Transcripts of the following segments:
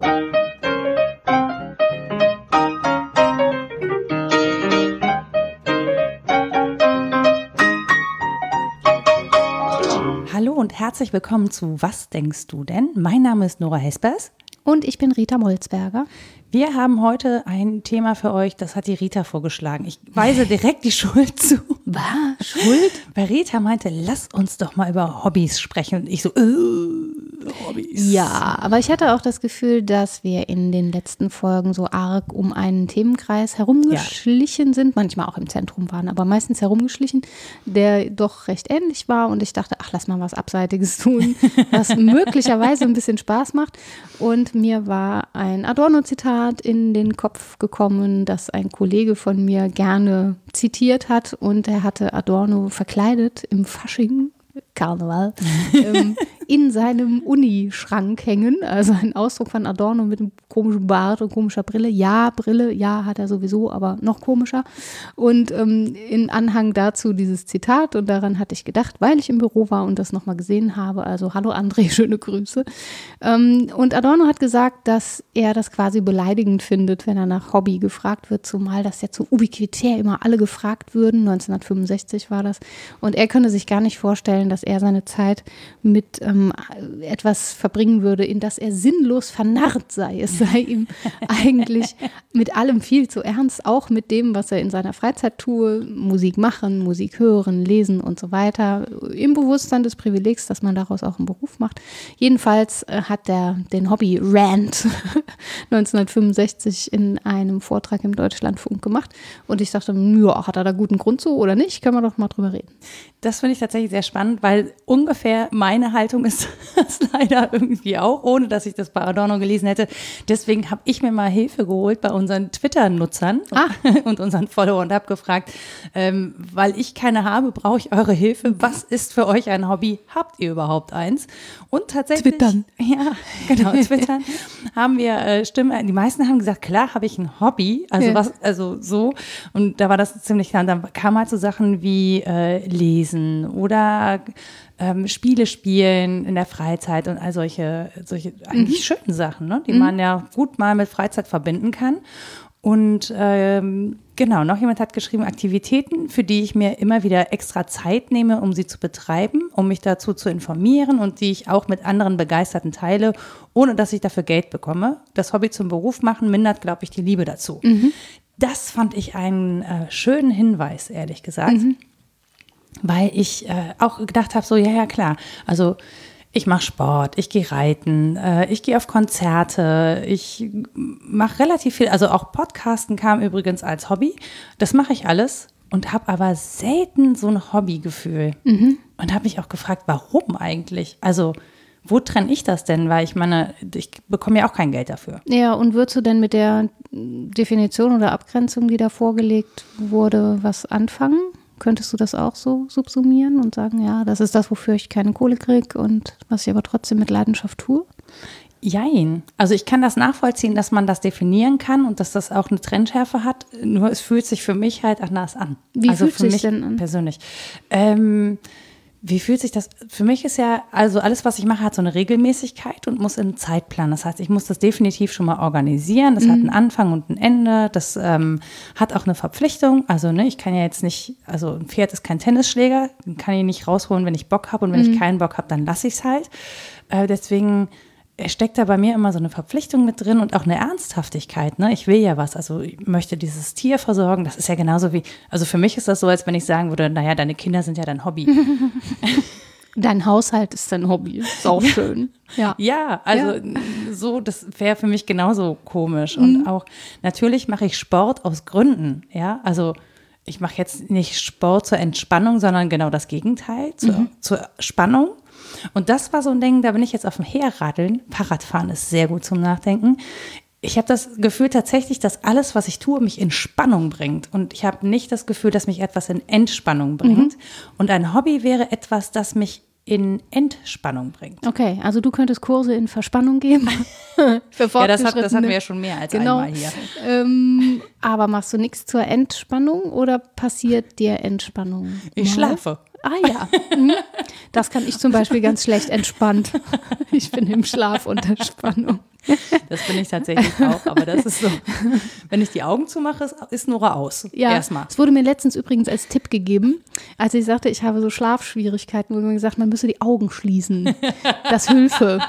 Hallo und herzlich willkommen zu Was denkst du denn? Mein Name ist Nora Hespers. Und ich bin Rita Molzberger. Wir haben heute ein Thema für euch, das hat die Rita vorgeschlagen. Ich weise direkt die Schuld zu. Was? Schuld? Weil Rita meinte, lass uns doch mal über Hobbys sprechen. Und ich so, äh, Hobbys. Ja, aber ich hatte auch das Gefühl, dass wir in den letzten Folgen so arg um einen Themenkreis herumgeschlichen ja. sind, manchmal auch im Zentrum waren, aber meistens herumgeschlichen, der doch recht ähnlich war. Und ich dachte, ach, lass mal was Abseitiges tun, was möglicherweise ein bisschen Spaß macht. Und mir war ein Adorno-Zitat Zitat in den Kopf gekommen, das ein Kollege von mir gerne zitiert hat und er hatte Adorno verkleidet im Fasching Karneval, ähm, in seinem Unischrank hängen. Also ein Ausdruck von Adorno mit einem komischen Bart und komischer Brille. Ja, Brille, ja, hat er sowieso, aber noch komischer. Und ähm, in Anhang dazu dieses Zitat und daran hatte ich gedacht, weil ich im Büro war und das nochmal gesehen habe. Also, hallo André, schöne Grüße. Ähm, und Adorno hat gesagt, dass er das quasi beleidigend findet, wenn er nach Hobby gefragt wird, zumal das ja zu ubiquitär immer alle gefragt würden. 1965 war das. Und er könne sich gar nicht vorstellen, dass er seine Zeit mit ähm, etwas verbringen würde, in das er sinnlos vernarrt sei. Es sei ihm eigentlich mit allem viel zu ernst, auch mit dem, was er in seiner Freizeit tue, Musik machen, Musik hören, lesen und so weiter, im Bewusstsein des Privilegs, dass man daraus auch einen Beruf macht. Jedenfalls äh, hat er den Hobby Rant 1965 in einem Vortrag im Deutschlandfunk gemacht und ich dachte, ja, hat er da guten Grund so oder nicht? Können wir doch mal drüber reden. Das finde ich tatsächlich sehr spannend, weil ungefähr meine Haltung ist das leider irgendwie auch, ohne dass ich das bei Adorno gelesen hätte. Deswegen habe ich mir mal Hilfe geholt bei unseren Twitter-Nutzern ah. und unseren Followern und habe gefragt, ähm, weil ich keine habe, brauche ich eure Hilfe. Was ist für euch ein Hobby? Habt ihr überhaupt eins? Und tatsächlich. Twittern. Ja, genau, Twittern haben wir äh, Stimmen. Die meisten haben gesagt, klar, habe ich ein Hobby. Also ja. was, also so. Und da war das ziemlich klar. Und dann kamen halt so Sachen wie äh, lesen oder ähm, Spiele spielen in der Freizeit und all solche, solche eigentlich mhm. schönen Sachen, ne? die mhm. man ja gut mal mit Freizeit verbinden kann. Und ähm, genau, noch jemand hat geschrieben, Aktivitäten, für die ich mir immer wieder extra Zeit nehme, um sie zu betreiben, um mich dazu zu informieren und die ich auch mit anderen Begeisterten teile, ohne dass ich dafür Geld bekomme. Das Hobby zum Beruf machen mindert, glaube ich, die Liebe dazu. Mhm. Das fand ich einen äh, schönen Hinweis, ehrlich gesagt. Mhm weil ich äh, auch gedacht habe, so, ja, ja, klar, also ich mache Sport, ich gehe reiten, äh, ich gehe auf Konzerte, ich mache relativ viel, also auch Podcasten kam übrigens als Hobby. Das mache ich alles und habe aber selten so ein Hobbygefühl. Mhm. Und habe mich auch gefragt, warum eigentlich? Also wo trenne ich das denn? Weil ich meine, ich bekomme ja auch kein Geld dafür. Ja, und würdest du denn mit der Definition oder Abgrenzung, die da vorgelegt wurde, was anfangen? Könntest du das auch so subsumieren und sagen, ja, das ist das, wofür ich keine Kohle kriege und was ich aber trotzdem mit Leidenschaft tue? Jein. Also ich kann das nachvollziehen, dass man das definieren kann und dass das auch eine Trennschärfe hat. Nur es fühlt sich für mich halt anders an. Wie also fühlt sich denn an? Persönlich. Ähm, wie fühlt sich das? Für mich ist ja, also alles, was ich mache, hat so eine Regelmäßigkeit und muss in Zeitplan. Das heißt, ich muss das definitiv schon mal organisieren. Das mhm. hat einen Anfang und ein Ende. Das ähm, hat auch eine Verpflichtung. Also, ne, ich kann ja jetzt nicht, also ein Pferd ist kein Tennisschläger, kann ich nicht rausholen, wenn ich Bock habe. Und wenn mhm. ich keinen Bock habe, dann lasse ich es halt. Äh, deswegen steckt da bei mir immer so eine Verpflichtung mit drin und auch eine Ernsthaftigkeit. Ne? Ich will ja was, also ich möchte dieses Tier versorgen. Das ist ja genauso wie, also für mich ist das so, als wenn ich sagen würde, naja, deine Kinder sind ja dein Hobby. Dein Haushalt ist dein Hobby. Ist auch schön. Ja, ja also ja. so, das wäre für mich genauso komisch. Und mhm. auch, natürlich mache ich Sport aus Gründen. Ja, also ich mache jetzt nicht Sport zur Entspannung, sondern genau das Gegenteil, zur, mhm. zur Spannung. Und das war so ein Ding, da bin ich jetzt auf dem Herradeln. Fahrradfahren ist sehr gut zum Nachdenken. Ich habe das Gefühl tatsächlich, dass alles, was ich tue, mich in Spannung bringt. Und ich habe nicht das Gefühl, dass mich etwas in Entspannung bringt. Mhm. Und ein Hobby wäre etwas, das mich in Entspannung bringt. Okay, also du könntest Kurse in Verspannung geben. Für ja, das, hat, das hatten wir ja schon mehr als genau. einmal hier. Ähm, aber machst du nichts zur Entspannung oder passiert dir Entspannung? Ich mal? schlafe. Ah ja, hm. das kann ich zum Beispiel ganz schlecht entspannt. Ich bin im Schlaf unter Spannung. Das bin ich tatsächlich auch, aber das ist so, wenn ich die Augen zumache, ist Nora aus. Ja, Erstmal. es wurde mir letztens übrigens als Tipp gegeben, als ich sagte, ich habe so Schlafschwierigkeiten, wurde mir gesagt, man müsse die Augen schließen. Das Hilfe.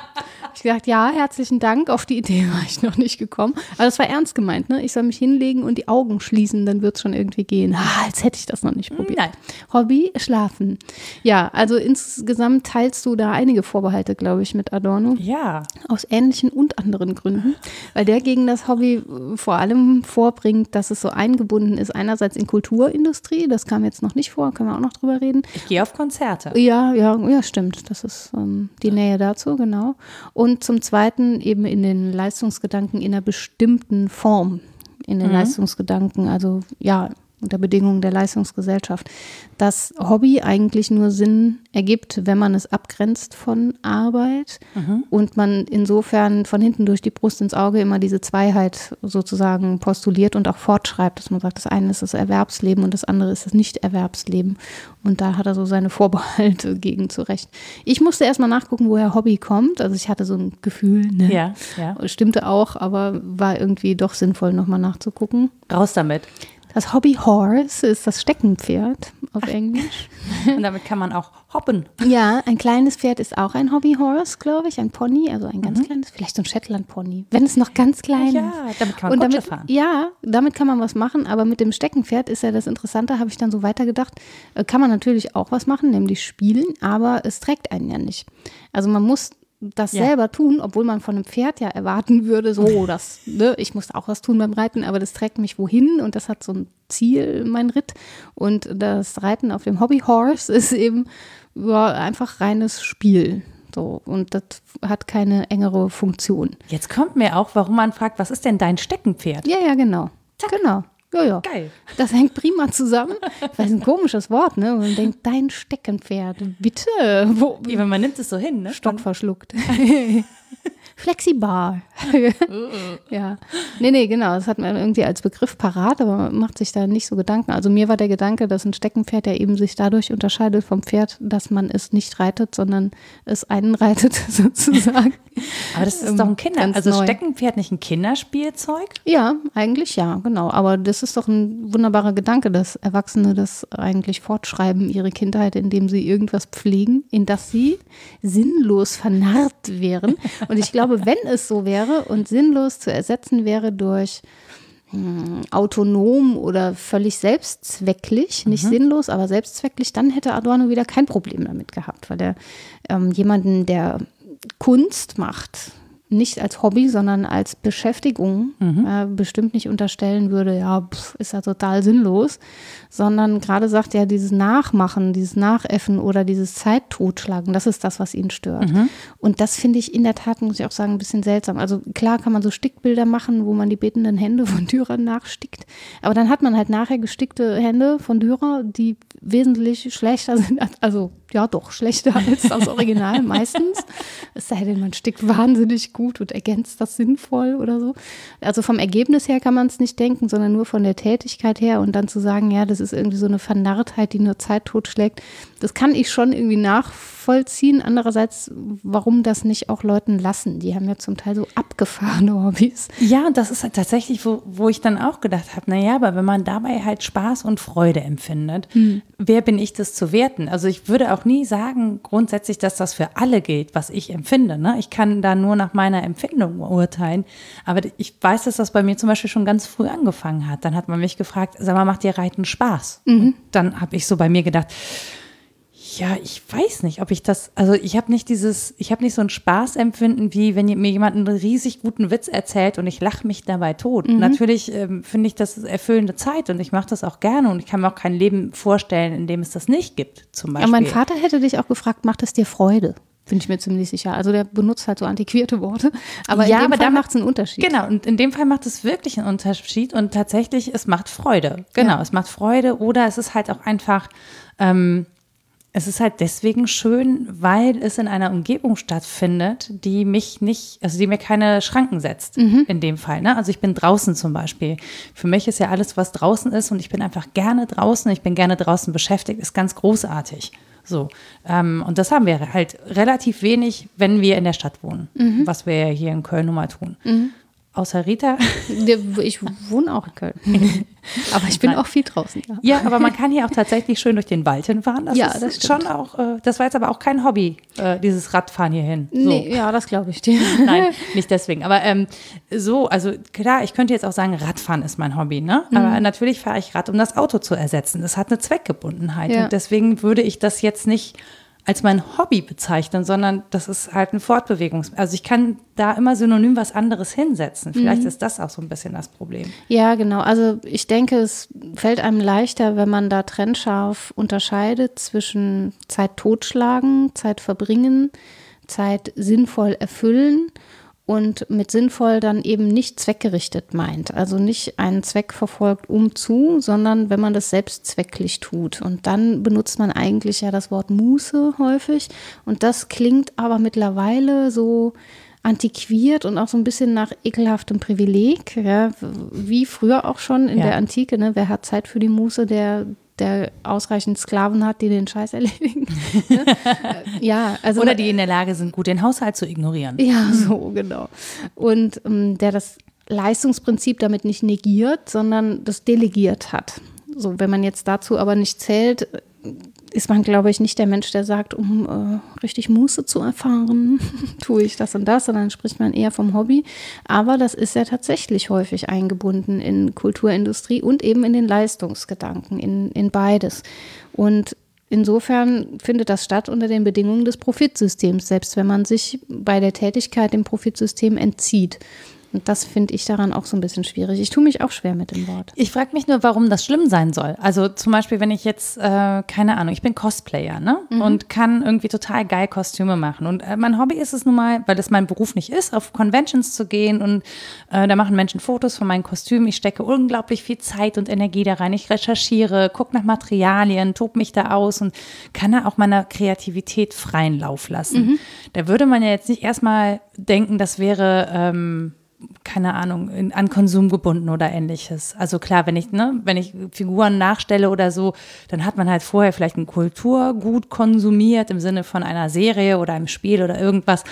Ich gesagt, ja, herzlichen Dank. Auf die Idee war ich noch nicht gekommen. Aber das war ernst gemeint, ne? Ich soll mich hinlegen und die Augen schließen, dann wird es schon irgendwie gehen. Ah, als hätte ich das noch nicht probiert. Nein. Hobby, schlafen. Ja, also insgesamt teilst du da einige Vorbehalte, glaube ich, mit Adorno. Ja. Aus ähnlichen und anderen Gründen. Weil der gegen das Hobby äh, vor allem vorbringt, dass es so eingebunden ist, einerseits in Kulturindustrie, das kam jetzt noch nicht vor, können wir auch noch drüber reden. Ich gehe auf Konzerte. Ja, ja, ja, stimmt. Das ist ähm, die Nähe dazu, genau. Und zum Zweiten eben in den Leistungsgedanken in einer bestimmten Form. In den Mhm. Leistungsgedanken, also ja, unter Bedingungen der Leistungsgesellschaft. Dass Hobby eigentlich nur Sinn ergibt, wenn man es abgrenzt von Arbeit Mhm. und man insofern von hinten durch die Brust ins Auge immer diese Zweiheit sozusagen postuliert und auch fortschreibt, dass man sagt, das eine ist das Erwerbsleben und das andere ist das Nicht-Erwerbsleben. Und da hat er so seine Vorbehalte gegen zurecht. Ich musste erstmal nachgucken, woher Hobby kommt. Also ich hatte so ein Gefühl, ne? Ja, ja. Stimmte auch, aber war irgendwie doch sinnvoll, nochmal nachzugucken. Raus damit. Das Hobby Horse ist das Steckenpferd auf Englisch. Und damit kann man auch hoppen. Ja, ein kleines Pferd ist auch ein Hobby Horse, glaube ich, ein Pony, also ein ganz kleines, vielleicht so ein Shetland Pony, wenn es noch ganz klein Ja, ist. damit kann man Und damit, fahren. ja, damit kann man was machen, aber mit dem Steckenpferd ist ja das Interessante, habe ich dann so weitergedacht, äh, kann man natürlich auch was machen, nämlich spielen, aber es trägt einen ja nicht. Also man muss das Ja. selber tun, obwohl man von einem Pferd ja erwarten würde, so, das, ne, ich muss auch was tun beim Reiten, aber das trägt mich wohin und das hat so ein Ziel, mein Ritt. Und das Reiten auf dem Hobby Horse ist eben ja, einfach reines Spiel. So, und das hat keine engere Funktion. Jetzt kommt mir auch, warum man fragt, was ist denn dein Steckenpferd? Ja, ja, genau. Genau. Ja, ja. Geil. Das hängt prima zusammen. Das ist ein komisches Wort, ne? Und man denkt, dein Steckenpferd, bitte. Wo, Wie, wenn man nimmt es so hin, ne? Stock verschluckt. Flexibar. ja. Nee, nee, genau. Das hat man irgendwie als Begriff parat, aber man macht sich da nicht so Gedanken. Also mir war der Gedanke, dass ein Steckenpferd ja eben sich dadurch unterscheidet vom Pferd, dass man es nicht reitet, sondern es einen reitet sozusagen. Aber das ist Ähm, doch ein Kinder. Also neu. Steckenpferd nicht ein Kinderspielzeug? Ja, eigentlich ja, genau. Aber das ist doch ein wunderbarer Gedanke, dass Erwachsene das eigentlich fortschreiben, ihre Kindheit, indem sie irgendwas pflegen, in das sie sinnlos vernarrt wären. Und ich glaube, wenn es so wäre und sinnlos zu ersetzen wäre durch hm, autonom oder völlig selbstzwecklich, nicht sinnlos, aber selbstzwecklich, dann hätte Adorno wieder kein Problem damit gehabt, weil er ähm, jemanden, der Kunst macht, nicht als Hobby, sondern als Beschäftigung äh, bestimmt nicht unterstellen würde, ja, pf, ist ja total sinnlos, sondern gerade sagt er, dieses Nachmachen, dieses Nachäffen oder dieses Zeittotschlagen, das ist das, was ihn stört. Und das finde ich in der Tat, muss ich auch sagen, ein bisschen seltsam. Also klar kann man so Stickbilder machen, wo man die betenden Hände von Dürer nachstickt, aber dann hat man halt nachher gestickte Hände von Dürer, die wesentlich schlechter sind, als- also ja doch, schlechter als das Original meistens. Es sei denn, man stickt wahnsinnig gut und ergänzt das sinnvoll oder so. Also vom Ergebnis her kann man es nicht denken, sondern nur von der Tätigkeit her und dann zu sagen, ja, das ist irgendwie so eine Vernarrtheit, die nur Zeit totschlägt. Das kann ich schon irgendwie nachvollziehen. Andererseits, warum das nicht auch Leuten lassen? Die haben ja zum Teil so abgefahrene Hobbys. Ja, das ist halt tatsächlich, wo, wo ich dann auch gedacht habe, naja, aber wenn man dabei halt Spaß und Freude empfindet, wer bin ich das zu werten? Also ich würde auch nie sagen grundsätzlich, dass das für alle gilt, was ich empfinde. Ne? Ich kann da nur nach meiner Empfindung urteilen. Aber ich weiß, dass das bei mir zum Beispiel schon ganz früh angefangen hat. Dann hat man mich gefragt, sag mal, macht dir Reiten Spaß? Und dann habe ich so bei mir gedacht, ja, ich weiß nicht, ob ich das, also ich habe nicht dieses, ich habe nicht so ein Spaßempfinden, wie wenn mir jemand einen riesig guten Witz erzählt und ich lache mich dabei tot. Natürlich ähm, finde ich das erfüllende Zeit und ich mache das auch gerne und ich kann mir auch kein Leben vorstellen, in dem es das nicht gibt, zum Ja, Beispiel. mein Vater hätte dich auch gefragt, macht es dir Freude? Bin ich mir ziemlich sicher. Also der benutzt halt so antiquierte Worte. Aber Ja, in dem aber Fall da macht es einen Unterschied. Genau, und in dem Fall macht es wirklich einen Unterschied und tatsächlich, es macht Freude. Genau, Ja. es macht Freude oder es ist halt auch einfach, ähm, es ist halt deswegen schön, weil es in einer Umgebung stattfindet, die mich nicht, also die mir keine Schranken setzt, in dem Fall. Ne? Also ich bin draußen zum Beispiel. Für mich ist ja alles, was draußen ist und ich bin einfach gerne draußen, ich bin gerne draußen beschäftigt, ist ganz großartig. So. Ähm, und das haben wir halt relativ wenig, wenn wir in der Stadt wohnen, mhm. was wir ja hier in Köln nun mal tun. Mhm. Außer Rita. Ich wohne auch in Köln. aber ich bin Nein. auch viel draußen. Ja. ja. aber man kann hier auch tatsächlich schön durch den Wald hinfahren. Das ja, ist das schon auch, äh, das war jetzt aber auch kein Hobby, äh, dieses Radfahren hierhin. So. Nee, ja, das glaube ich dir. Nein, nicht deswegen. Aber ähm, so, also klar, ich könnte jetzt auch sagen, Radfahren ist mein Hobby, ne? Aber mhm. natürlich fahre ich Rad, um das Auto zu ersetzen. Das hat eine Zweckgebundenheit. Ja. Und deswegen würde ich das jetzt nicht als mein Hobby bezeichnen, sondern das ist halt ein Fortbewegungs. Also ich kann da immer synonym was anderes hinsetzen. Vielleicht mhm. ist das auch so ein bisschen das Problem. Ja, genau. Also ich denke, es fällt einem leichter, wenn man da trennscharf unterscheidet zwischen Zeit totschlagen, Zeit verbringen, Zeit sinnvoll erfüllen und mit sinnvoll dann eben nicht zweckgerichtet meint. Also nicht einen Zweck verfolgt um zu, sondern wenn man das selbstzwecklich tut. Und dann benutzt man eigentlich ja das Wort Muße häufig. Und das klingt aber mittlerweile so antiquiert und auch so ein bisschen nach ekelhaftem Privileg, ja, wie früher auch schon in ja. der Antike. Ne? Wer hat Zeit für die Muße, der der ausreichend Sklaven hat, die den Scheiß erledigen. Ja, also oder die in der Lage sind, gut den Haushalt zu ignorieren. Ja, so genau. Und ähm, der das Leistungsprinzip damit nicht negiert, sondern das delegiert hat. So, wenn man jetzt dazu aber nicht zählt, ist man, glaube ich, nicht der Mensch, der sagt, um äh, richtig Muße zu erfahren, tue ich das und das, sondern spricht man eher vom Hobby. Aber das ist ja tatsächlich häufig eingebunden in Kulturindustrie und eben in den Leistungsgedanken, in, in beides. Und Insofern findet das statt unter den Bedingungen des Profitsystems, selbst wenn man sich bei der Tätigkeit dem Profitsystem entzieht. Und das finde ich daran auch so ein bisschen schwierig. Ich tue mich auch schwer mit dem Wort. Ich frage mich nur, warum das schlimm sein soll. Also zum Beispiel, wenn ich jetzt, äh, keine Ahnung, ich bin Cosplayer, ne? Mhm. Und kann irgendwie total geil Kostüme machen. Und äh, mein Hobby ist es nun mal, weil das mein Beruf nicht ist, auf Conventions zu gehen und äh, da machen Menschen Fotos von meinen Kostümen. Ich stecke unglaublich viel Zeit und Energie da rein. Ich recherchiere, gucke nach Materialien, tob mich da aus und kann da auch meiner Kreativität freien Lauf lassen. Mhm. Da würde man ja jetzt nicht erstmal denken, das wäre ähm, keine Ahnung, in, an Konsum gebunden oder ähnliches. Also klar, wenn ich, ne, wenn ich Figuren nachstelle oder so, dann hat man halt vorher vielleicht ein Kulturgut konsumiert im Sinne von einer Serie oder einem Spiel oder irgendwas.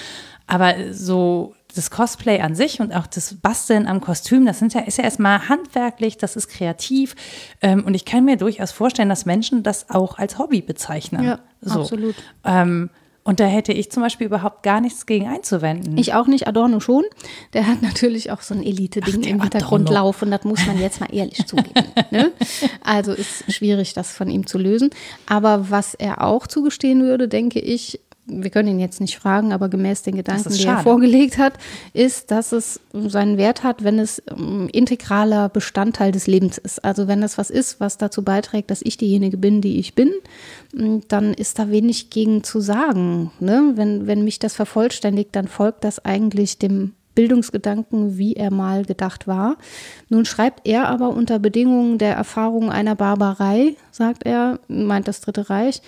Aber so das Cosplay an sich und auch das Basteln am Kostüm, das sind ja, ist ja erstmal handwerklich, das ist kreativ. Ähm, und ich kann mir durchaus vorstellen, dass Menschen das auch als Hobby bezeichnen. Ja, so. absolut. Ähm, und da hätte ich zum Beispiel überhaupt gar nichts gegen einzuwenden. Ich auch nicht, Adorno schon. Der hat natürlich auch so ein Elite-Ding im Hintergrund Adorno. laufen, das muss man jetzt mal ehrlich zugeben. Ne? Also ist schwierig, das von ihm zu lösen. Aber was er auch zugestehen würde, denke ich, wir können ihn jetzt nicht fragen, aber gemäß den Gedanken, die er vorgelegt hat, ist, dass es seinen Wert hat, wenn es ähm, integraler Bestandteil des Lebens ist. Also wenn es was ist, was dazu beiträgt, dass ich diejenige bin, die ich bin, dann ist da wenig gegen zu sagen. Ne? Wenn, wenn mich das vervollständigt, dann folgt das eigentlich dem Bildungsgedanken, wie er mal gedacht war. Nun schreibt er aber unter Bedingungen der Erfahrung einer Barbarei, sagt er, meint das Dritte Reich,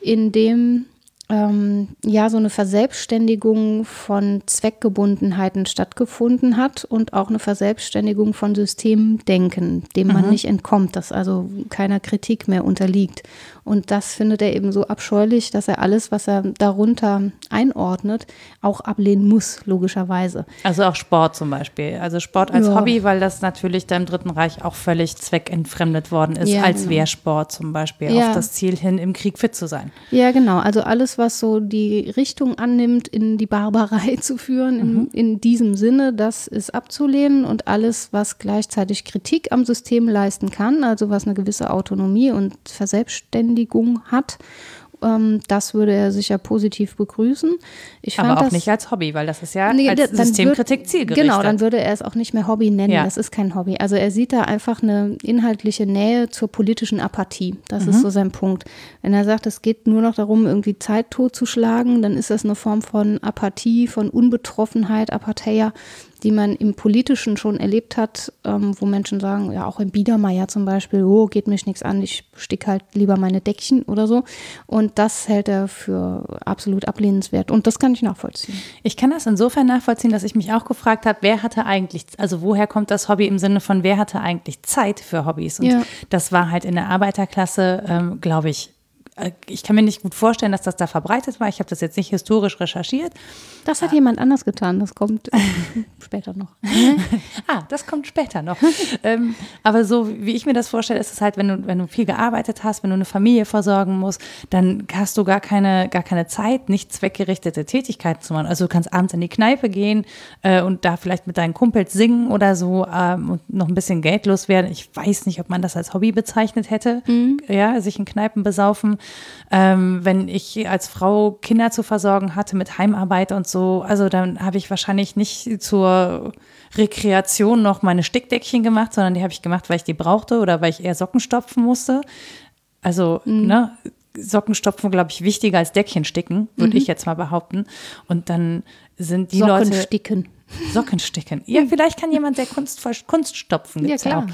in dem ähm, ja so eine Verselbstständigung von Zweckgebundenheiten stattgefunden hat und auch eine Verselbstständigung von Systemdenken, dem man mhm. nicht entkommt, das also keiner Kritik mehr unterliegt. Und das findet er eben so abscheulich, dass er alles, was er darunter einordnet, auch ablehnen muss, logischerweise. Also auch Sport zum Beispiel. Also Sport als ja. Hobby, weil das natürlich da im Dritten Reich auch völlig zweckentfremdet worden ist, ja, als genau. Wehrsport zum Beispiel, ja. auf das Ziel hin, im Krieg fit zu sein. Ja, genau. Also alles, was so die Richtung annimmt, in die Barbarei zu führen, in, mhm. in diesem Sinne, das ist abzulehnen. Und alles, was gleichzeitig Kritik am System leisten kann, also was eine gewisse Autonomie und Verselbstständigung hat. Ähm, das würde er sicher positiv begrüßen. Ich Aber auch das, nicht als Hobby, weil das ist ja nee, als Systemkritik würd, zielgerichtet. Genau, dann würde er es auch nicht mehr Hobby nennen. Ja. Das ist kein Hobby. Also er sieht da einfach eine inhaltliche Nähe zur politischen Apathie. Das mhm. ist so sein Punkt. Wenn er sagt, es geht nur noch darum, irgendwie Zeit totzuschlagen, dann ist das eine Form von Apathie, von Unbetroffenheit, Apatheia die man im Politischen schon erlebt hat, ähm, wo Menschen sagen, ja auch im Biedermeier zum Beispiel, oh, geht mich nichts an, ich stick halt lieber meine Deckchen oder so. Und das hält er für absolut ablehnenswert. Und das kann ich nachvollziehen. Ich kann das insofern nachvollziehen, dass ich mich auch gefragt habe, wer hatte eigentlich, also woher kommt das Hobby im Sinne von, wer hatte eigentlich Zeit für Hobbys? Und ja. das war halt in der Arbeiterklasse, ähm, glaube ich, ich kann mir nicht gut vorstellen, dass das da verbreitet war. Ich habe das jetzt nicht historisch recherchiert. Das hat ah. jemand anders getan. Das kommt äh, später noch. ah, das kommt später noch. ähm, aber so wie ich mir das vorstelle, ist es halt, wenn du, wenn du viel gearbeitet hast, wenn du eine Familie versorgen musst, dann hast du gar keine, gar keine Zeit, nicht zweckgerichtete Tätigkeiten zu machen. Also du kannst abends in die Kneipe gehen äh, und da vielleicht mit deinen Kumpels singen oder so ähm, und noch ein bisschen geldlos werden. Ich weiß nicht, ob man das als Hobby bezeichnet hätte, mhm. ja, sich in Kneipen besaufen. Ähm, wenn ich als Frau Kinder zu versorgen hatte mit Heimarbeit und so, also dann habe ich wahrscheinlich nicht zur Rekreation noch meine Stickdeckchen gemacht, sondern die habe ich gemacht, weil ich die brauchte oder weil ich eher Socken stopfen musste. Also, mhm. ne, Socken stopfen, glaube ich, wichtiger als Deckchen sticken, würde mhm. ich jetzt mal behaupten. Und dann sind die Socken Leute. Sticken. Socken sticken. Ja, vielleicht kann jemand sehr kunstvoll Kunst stopfen. Ja, klar.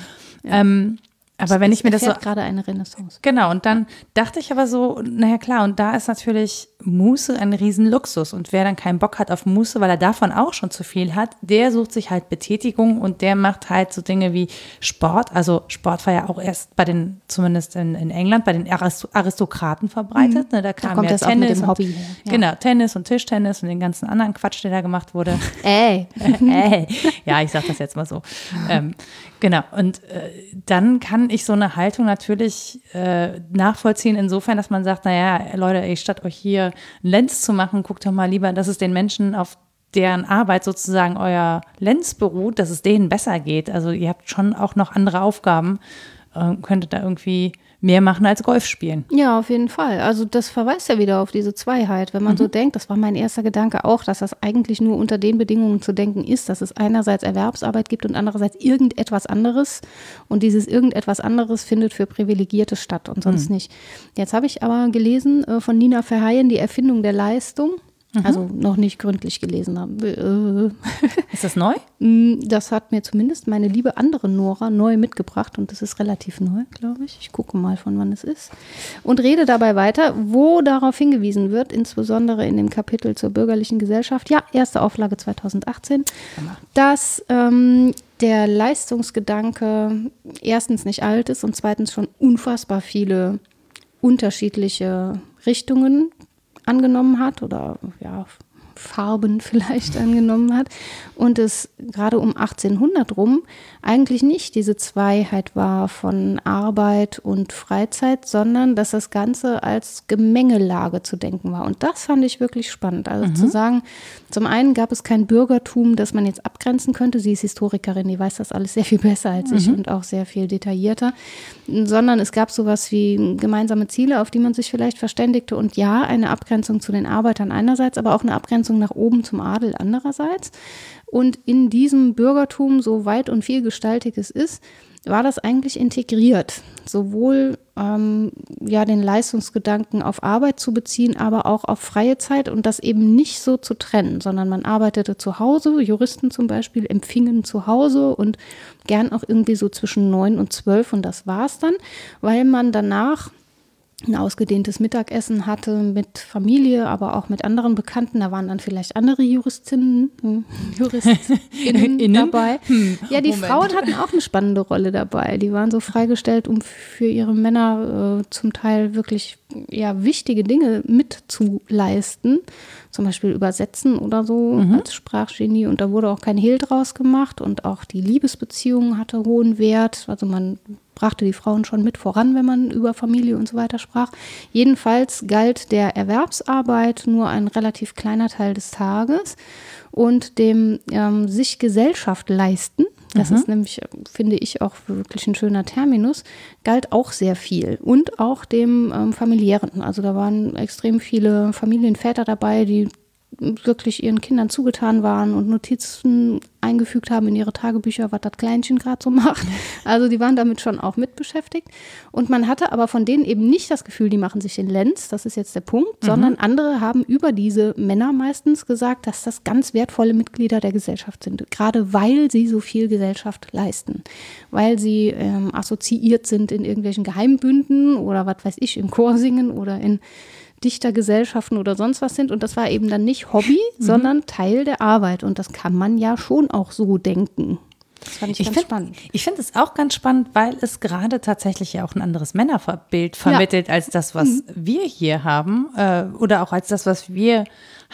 Ja. Ähm, aber wenn ich mir das so gerade eine Renaissance. Genau und dann dachte ich aber so, naja klar und da ist natürlich Muße ein Riesenluxus und wer dann keinen Bock hat auf Muße, weil er davon auch schon zu viel hat, der sucht sich halt Betätigung und der macht halt so Dinge wie Sport. Also Sport war ja auch erst bei den zumindest in, in England bei den Aristokraten verbreitet. Mhm. Ne, da kam da kommt ja das Tennis auch mit dem Hobby her. Ja. Genau Tennis und Tischtennis und den ganzen anderen Quatsch, der da gemacht wurde. Ey, Ey. ja ich sag das jetzt mal so. ähm, genau und äh, dann kann ich so eine Haltung natürlich äh, nachvollziehen, insofern, dass man sagt, naja, Leute, ey, statt euch hier einen Lenz zu machen, guckt doch mal lieber, dass es den Menschen auf deren Arbeit sozusagen euer Lenz beruht, dass es denen besser geht. Also ihr habt schon auch noch andere Aufgaben, äh, könntet da irgendwie mehr machen als Golf spielen. Ja, auf jeden Fall. Also das verweist ja wieder auf diese Zweiheit. Wenn man mhm. so denkt, das war mein erster Gedanke auch, dass das eigentlich nur unter den Bedingungen zu denken ist, dass es einerseits Erwerbsarbeit gibt und andererseits irgendetwas anderes. Und dieses irgendetwas anderes findet für Privilegierte statt und sonst mhm. nicht. Jetzt habe ich aber gelesen äh, von Nina Verheyen, die Erfindung der Leistung. Mhm. Also noch nicht gründlich gelesen haben. Äh. Ist das neu? Mm, das hat mir zumindest meine liebe andere Nora neu mitgebracht und das ist relativ neu, glaube ich. Ich gucke mal, von wann es ist. Und rede dabei weiter, wo darauf hingewiesen wird, insbesondere in dem Kapitel zur bürgerlichen Gesellschaft, ja, erste Auflage 2018, dass ähm, der Leistungsgedanke erstens nicht alt ist und zweitens schon unfassbar viele unterschiedliche Richtungen angenommen hat oder ja, Farben vielleicht angenommen hat und es gerade um 1800 rum eigentlich nicht diese Zweiheit war von Arbeit und Freizeit, sondern dass das Ganze als Gemengelage zu denken war. Und das fand ich wirklich spannend. Also mhm. zu sagen, zum einen gab es kein Bürgertum, das man jetzt abgrenzen könnte. Sie ist Historikerin, die weiß das alles sehr viel besser als mhm. ich und auch sehr viel detaillierter, sondern es gab sowas wie gemeinsame Ziele, auf die man sich vielleicht verständigte und ja, eine Abgrenzung zu den Arbeitern einerseits, aber auch eine Abgrenzung nach oben zum Adel andererseits. Und in diesem Bürgertum, so weit und vielgestaltig es ist, war das eigentlich integriert. Sowohl ähm, ja, den Leistungsgedanken auf Arbeit zu beziehen, aber auch auf freie Zeit und das eben nicht so zu trennen, sondern man arbeitete zu Hause, Juristen zum Beispiel empfingen zu Hause und gern auch irgendwie so zwischen neun und zwölf und das war's dann, weil man danach ein ausgedehntes Mittagessen hatte mit Familie, aber auch mit anderen Bekannten. Da waren dann vielleicht andere Juristinnen, hm, Juristinnen dabei. Hm, ja, die Moment. Frauen hatten auch eine spannende Rolle dabei. Die waren so freigestellt, um für ihre Männer äh, zum Teil wirklich ja, wichtige Dinge mitzuleisten. Zum Beispiel übersetzen oder so mhm. als Sprachgenie. Und da wurde auch kein Hehl draus gemacht. Und auch die Liebesbeziehung hatte hohen Wert. Also man brachte die Frauen schon mit voran, wenn man über Familie und so weiter sprach. Jedenfalls galt der Erwerbsarbeit nur ein relativ kleiner Teil des Tages und dem ähm, sich Gesellschaft leisten. Das mhm. ist nämlich, finde ich, auch wirklich ein schöner Terminus, galt auch sehr viel. Und auch dem ähm, familiären. Also da waren extrem viele Familienväter dabei, die wirklich ihren Kindern zugetan waren und Notizen eingefügt haben in ihre Tagebücher, was das Kleinchen gerade so macht. Also die waren damit schon auch mit beschäftigt. Und man hatte aber von denen eben nicht das Gefühl, die machen sich den Lenz, das ist jetzt der Punkt, mhm. sondern andere haben über diese Männer meistens gesagt, dass das ganz wertvolle Mitglieder der Gesellschaft sind, gerade weil sie so viel Gesellschaft leisten, weil sie ähm, assoziiert sind in irgendwelchen Geheimbünden oder was weiß ich, im Chor singen oder in Dichtergesellschaften oder sonst was sind. Und das war eben dann nicht Hobby, mhm. sondern Teil der Arbeit. Und das kann man ja schon auch so denken. Das fand ich, ich ganz find, spannend. Ich finde es auch ganz spannend, weil es gerade tatsächlich ja auch ein anderes Männerbild vermittelt ja. als das, was mhm. wir hier haben äh, oder auch als das, was wir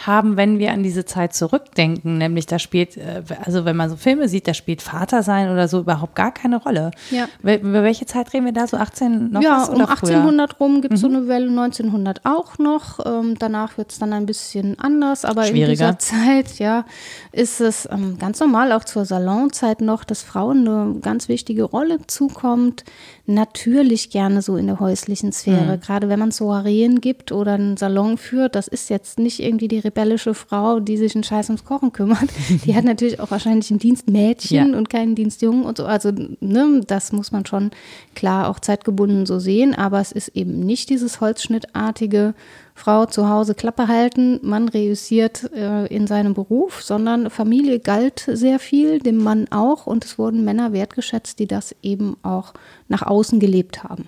haben, wenn wir an diese Zeit zurückdenken. Nämlich da spielt, äh, also wenn man so Filme sieht, da spielt Vater sein oder so überhaupt gar keine Rolle. Ja. Über welche Zeit reden wir da? So 18 noch Ja, um 1800 früher? rum gibt es mhm. so eine Welle, 1900 auch noch. Ähm, danach wird es dann ein bisschen anders, aber in dieser Zeit, ja, ist es ähm, ganz normal, auch zur Salonzeit noch, dass Frauen eine ganz wichtige Rolle zukommt natürlich gerne so in der häuslichen Sphäre. Mhm. Gerade wenn man Soireen gibt oder einen Salon führt, das ist jetzt nicht irgendwie die rebellische Frau, die sich einen Scheiß ums Kochen kümmert. Die hat natürlich auch wahrscheinlich einen Dienstmädchen ja. und keinen Dienstjungen und so. Also, ne, das muss man schon klar auch zeitgebunden so sehen. Aber es ist eben nicht dieses holzschnittartige Frau zu Hause Klappe halten, Mann reüssiert äh, in seinem Beruf, sondern Familie galt sehr viel, dem Mann auch und es wurden Männer wertgeschätzt, die das eben auch nach außen gelebt haben.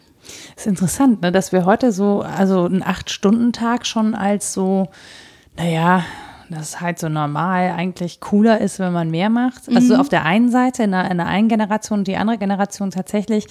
Das ist interessant, ne, dass wir heute so, also einen Acht-Stunden-Tag schon als so, naja, das ist halt so normal eigentlich cooler ist, wenn man mehr macht. Also mhm. Auf der einen Seite in der, in der einen Generation, die andere Generation tatsächlich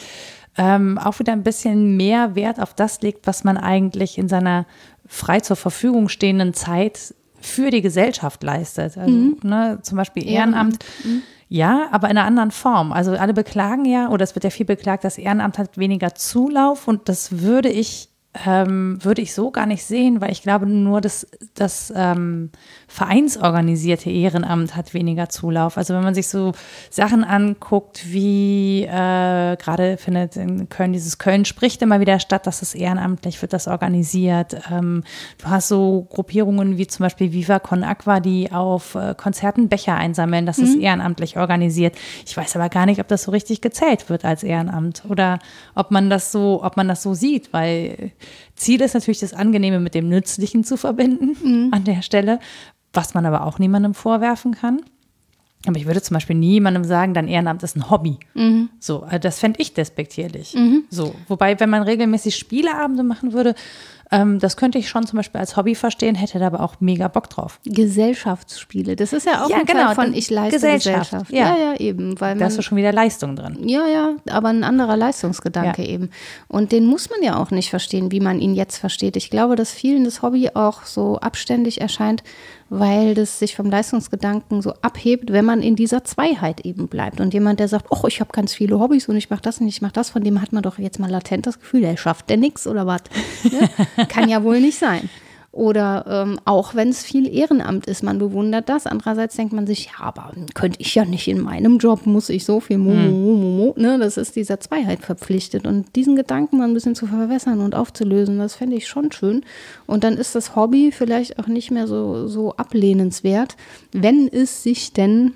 ähm, auch wieder ein bisschen mehr Wert auf das legt, was man eigentlich in seiner frei zur Verfügung stehenden Zeit für die Gesellschaft leistet. Also mhm. ne, zum Beispiel Ehrenamt. Mhm. Ja, aber in einer anderen Form. Also alle beklagen ja, oder es wird ja viel beklagt, das Ehrenamt hat weniger Zulauf und das würde ich ähm, würde ich so gar nicht sehen, weil ich glaube nur, dass das ähm, vereinsorganisierte Ehrenamt hat weniger Zulauf. Also wenn man sich so Sachen anguckt, wie äh, gerade findet in Köln dieses Köln spricht immer wieder statt, dass es ehrenamtlich wird, das organisiert. Ähm, du hast so Gruppierungen wie zum Beispiel Viva Con Aqua, die auf äh, Konzerten Becher einsammeln. Das mhm. ist ehrenamtlich organisiert. Ich weiß aber gar nicht, ob das so richtig gezählt wird als Ehrenamt oder ob man das so, ob man das so sieht, weil Ziel ist natürlich, das Angenehme mit dem Nützlichen zu verbinden mhm. an der Stelle, was man aber auch niemandem vorwerfen kann. Aber ich würde zum Beispiel niemandem sagen, dein Ehrenamt ist ein Hobby. Mhm. So, also das fände ich despektierlich. Mhm. So, wobei, wenn man regelmäßig Spieleabende machen würde, ähm, das könnte ich schon zum Beispiel als Hobby verstehen, hätte da aber auch mega Bock drauf. Gesellschaftsspiele, das ist ja auch ja, ein genau, Teil von ich leiste Gesellschaft. Gesellschaft. Ja. ja, ja, eben. Weil da ist schon wieder Leistung drin. Ja, ja, aber ein anderer Leistungsgedanke ja. eben. Und den muss man ja auch nicht verstehen, wie man ihn jetzt versteht. Ich glaube, dass vielen das Hobby auch so abständig erscheint, weil das sich vom Leistungsgedanken so abhebt, wenn man in dieser Zweiheit eben bleibt. Und jemand, der sagt, oh, ich habe ganz viele Hobbys und ich mache das und ich mache das, von dem hat man doch jetzt mal latent das Gefühl, der schafft der nichts oder was. Ne? Kann ja wohl nicht sein. Oder ähm, auch wenn es viel Ehrenamt ist, man bewundert das. Andererseits denkt man sich, ja, aber könnte ich ja nicht in meinem Job, muss ich so viel Mo, hm. Mo, Mo, Mo, ne? Das ist dieser Zweiheit verpflichtet. Und diesen Gedanken mal ein bisschen zu verwässern und aufzulösen, das fände ich schon schön. Und dann ist das Hobby vielleicht auch nicht mehr so, so ablehnenswert, wenn es sich denn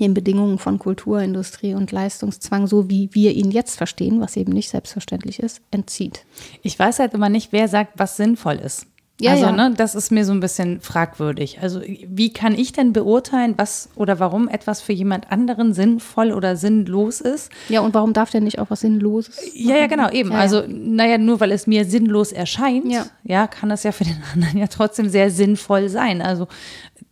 den Bedingungen von Kultur, Industrie und Leistungszwang, so wie wir ihn jetzt verstehen, was eben nicht selbstverständlich ist, entzieht. Ich weiß halt immer nicht, wer sagt, was sinnvoll ist. Ja, also, ja. ne, das ist mir so ein bisschen fragwürdig. Also, wie kann ich denn beurteilen, was oder warum etwas für jemand anderen sinnvoll oder sinnlos ist? Ja, und warum darf der nicht auch was Sinnloses? Machen? Ja, ja, genau, eben. Ja, also, naja, nur weil es mir sinnlos erscheint, ja. ja, kann das ja für den anderen ja trotzdem sehr sinnvoll sein. Also,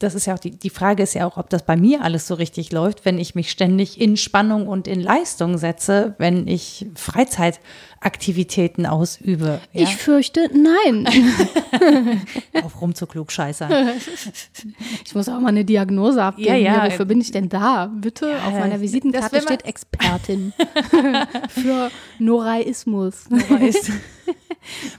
das ist ja auch die, die Frage ist ja auch, ob das bei mir alles so richtig läuft, wenn ich mich ständig in Spannung und in Leistung setze, wenn ich Freizeitaktivitäten ausübe. Ja? Ich fürchte, nein. Auf rum zu klug scheiße. Ich muss auch mal eine Diagnose abgeben. Ja, ja. wofür bin ich denn da? Bitte, ja, auf meiner Visitenkarte steht Expertin für Noraismus. Noraismus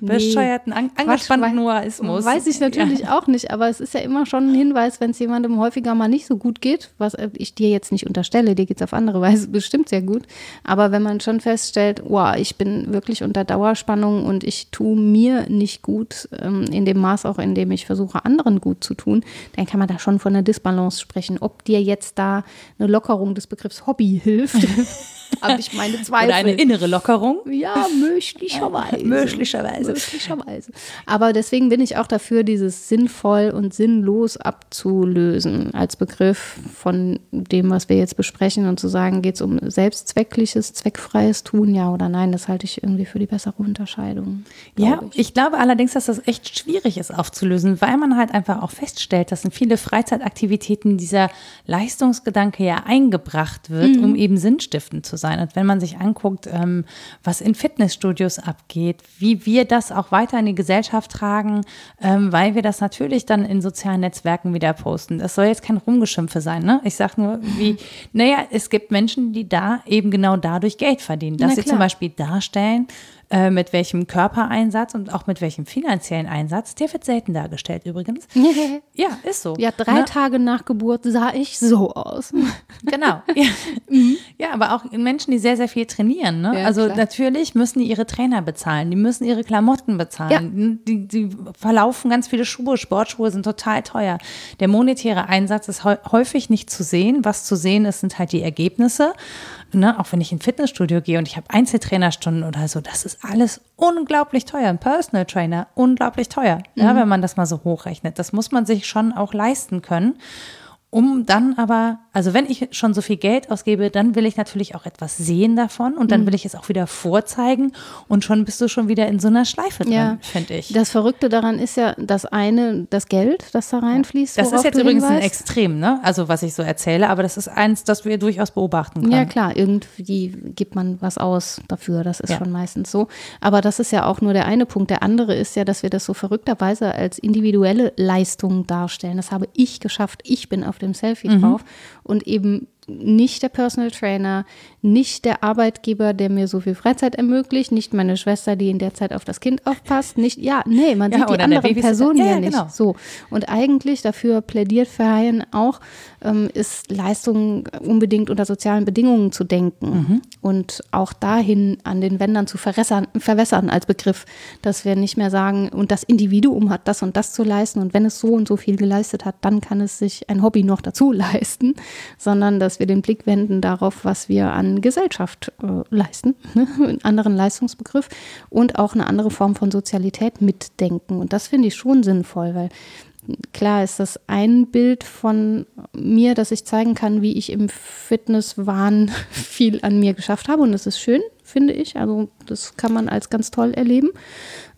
bescheuerten, an, angespannten Noaismus. Weiß ich natürlich ja. auch nicht, aber es ist ja immer schon ein Hinweis, wenn es jemandem häufiger mal nicht so gut geht, was ich dir jetzt nicht unterstelle, dir geht es auf andere Weise bestimmt sehr gut, aber wenn man schon feststellt, wow, ich bin wirklich unter Dauerspannung und ich tue mir nicht gut, ähm, in dem Maß auch, in dem ich versuche, anderen gut zu tun, dann kann man da schon von einer Disbalance sprechen. Ob dir jetzt da eine Lockerung des Begriffs Hobby hilft, habe ich meine Zweifel. Oder eine innere Lockerung. Ja, möglicherweise. möglicherweise. Möglicherweise. Aber deswegen bin ich auch dafür, dieses sinnvoll und sinnlos abzulösen als Begriff von dem, was wir jetzt besprechen und zu sagen, geht es um selbstzweckliches, zweckfreies Tun, ja oder nein, das halte ich irgendwie für die bessere Unterscheidung. Ja, ich. ich glaube allerdings, dass das echt schwierig ist aufzulösen, weil man halt einfach auch feststellt, dass in viele Freizeitaktivitäten dieser Leistungsgedanke ja eingebracht wird, mhm. um eben sinnstiftend zu sein. Und wenn man sich anguckt, ähm, was in Fitnessstudios abgeht, wie wir das auch weiter in die Gesellschaft tragen, ähm, weil wir das natürlich dann in sozialen Netzwerken wieder posten. Das soll jetzt kein Rumgeschimpfe sein, ne? Ich sage nur, wie, naja, es gibt Menschen, die da eben genau dadurch Geld verdienen, dass sie zum Beispiel darstellen, äh, mit welchem Körpereinsatz und auch mit welchem finanziellen Einsatz. Der wird selten dargestellt übrigens. ja, ist so. Ja, drei ne? Tage nach Geburt sah ich so aus. genau. Ja. Mhm. ja, aber auch Menschen, die sehr, sehr viel trainieren. Ne? Ja, also klar. natürlich müssen die ihre Trainer bezahlen, die müssen ihre Klamotten bezahlen. Ja. Die, die verlaufen ganz viele Schuhe, Sportschuhe sind total teuer. Der monetäre Einsatz ist häufig nicht zu sehen. Was zu sehen ist, sind halt die Ergebnisse ne, auch wenn ich in ein Fitnessstudio gehe und ich habe Einzeltrainerstunden oder so, das ist alles unglaublich teuer. Ein Personal Trainer, unglaublich teuer, mhm. ja, wenn man das mal so hochrechnet. Das muss man sich schon auch leisten können um dann aber, also wenn ich schon so viel Geld ausgebe, dann will ich natürlich auch etwas sehen davon und dann mhm. will ich es auch wieder vorzeigen und schon bist du schon wieder in so einer Schleife drin, ja. finde ich. Das Verrückte daran ist ja das eine, das Geld, das da reinfließt. Das ist jetzt übrigens ein Extrem, ne? Also was ich so erzähle, aber das ist eins, das wir durchaus beobachten können. Ja klar, irgendwie gibt man was aus dafür, das ist ja. schon meistens so. Aber das ist ja auch nur der eine Punkt. Der andere ist ja, dass wir das so verrückterweise als individuelle Leistung darstellen. Das habe ich geschafft. Ich bin auf dem Selfie mhm. drauf und eben nicht der Personal Trainer, nicht der Arbeitgeber, der mir so viel Freizeit ermöglicht, nicht meine Schwester, die in der Zeit auf das Kind aufpasst, nicht, ja, nee, man ja, sieht die anderen Personen ja, ja, nicht. Genau. So. Und eigentlich dafür plädiert Verheyen auch, ähm, ist Leistung unbedingt unter sozialen Bedingungen zu denken mhm. und auch dahin an den Wändern zu verwässern, verwässern als Begriff, dass wir nicht mehr sagen, und das Individuum hat das und das zu leisten und wenn es so und so viel geleistet hat, dann kann es sich ein Hobby noch dazu leisten, sondern dass wir den Blick wenden darauf, was wir an Gesellschaft äh, leisten, ne? einen anderen Leistungsbegriff und auch eine andere Form von Sozialität mitdenken. Und das finde ich schon sinnvoll, weil klar ist das ein Bild von mir, dass ich zeigen kann, wie ich im Fitnesswahn viel an mir geschafft habe. Und das ist schön, finde ich. Also das kann man als ganz toll erleben.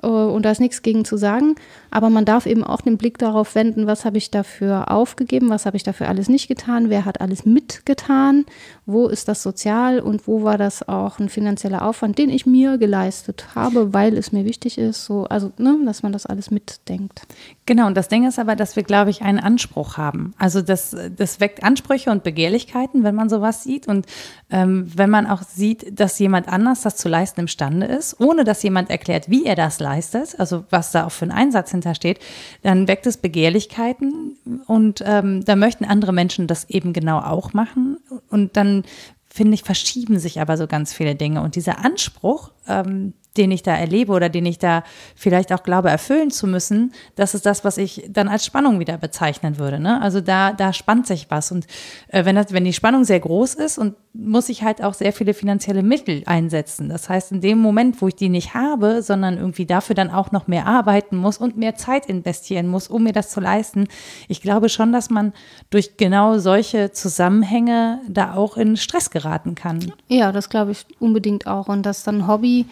Äh, und da ist nichts gegen zu sagen. Aber man darf eben auch den Blick darauf wenden, was habe ich dafür aufgegeben, was habe ich dafür alles nicht getan, wer hat alles mitgetan, wo ist das sozial und wo war das auch ein finanzieller Aufwand, den ich mir geleistet habe, weil es mir wichtig ist. So, also, ne, dass man das alles mitdenkt. Genau, und das Ding ist aber, dass wir, glaube ich, einen Anspruch haben. Also das, das weckt Ansprüche und Begehrlichkeiten, wenn man sowas sieht. Und ähm, wenn man auch sieht, dass jemand anders das zu leisten imstande ist, ohne dass jemand erklärt, wie er das leistet, also was da auch für ein Einsatz hintersteht, dann weckt es Begehrlichkeiten und ähm, da möchten andere Menschen das eben genau auch machen. Und dann finde ich, verschieben sich aber so ganz viele Dinge. Und dieser Anspruch, ähm, den ich da erlebe oder den ich da vielleicht auch glaube erfüllen zu müssen, das ist das, was ich dann als Spannung wieder bezeichnen würde. Ne? Also da, da spannt sich was. Und äh, wenn, das, wenn die Spannung sehr groß ist und muss ich halt auch sehr viele finanzielle Mittel einsetzen. Das heißt, in dem Moment, wo ich die nicht habe, sondern irgendwie dafür dann auch noch mehr arbeiten muss und mehr Zeit investieren muss, um mir das zu leisten, ich glaube schon, dass man durch genau solche Zusammenhänge da auch in Stress geraten kann. Ja, das glaube ich unbedingt auch. Und dass dann Hobby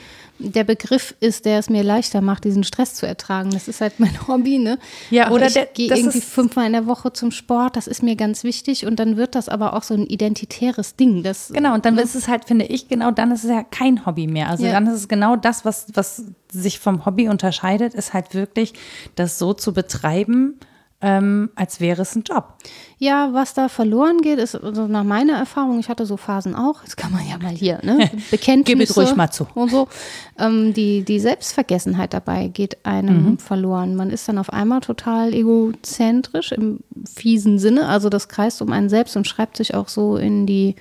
der Begriff ist, der es mir leichter macht, diesen Stress zu ertragen. Das ist halt mein Hobby, ne? Ja, oder ich gehe irgendwie fünfmal in der Woche zum Sport, das ist mir ganz wichtig und dann wird das aber auch so ein identitäres Ding. Das, genau, und dann ne? ist es halt, finde ich, genau dann ist es ja kein Hobby mehr. Also ja. dann ist es genau das, was, was sich vom Hobby unterscheidet, ist halt wirklich, das so zu betreiben, ähm, als wäre es ein Job. Ja, was da verloren geht, ist also nach meiner Erfahrung, ich hatte so Phasen auch, das kann man ja mal hier, ne? Bekenntnisse. Gib ruhig mal zu. Und so. Ähm, die, die Selbstvergessenheit dabei geht einem mhm. verloren. Man ist dann auf einmal total egozentrisch im fiesen Sinne. Also das kreist um einen selbst und schreibt sich auch so in die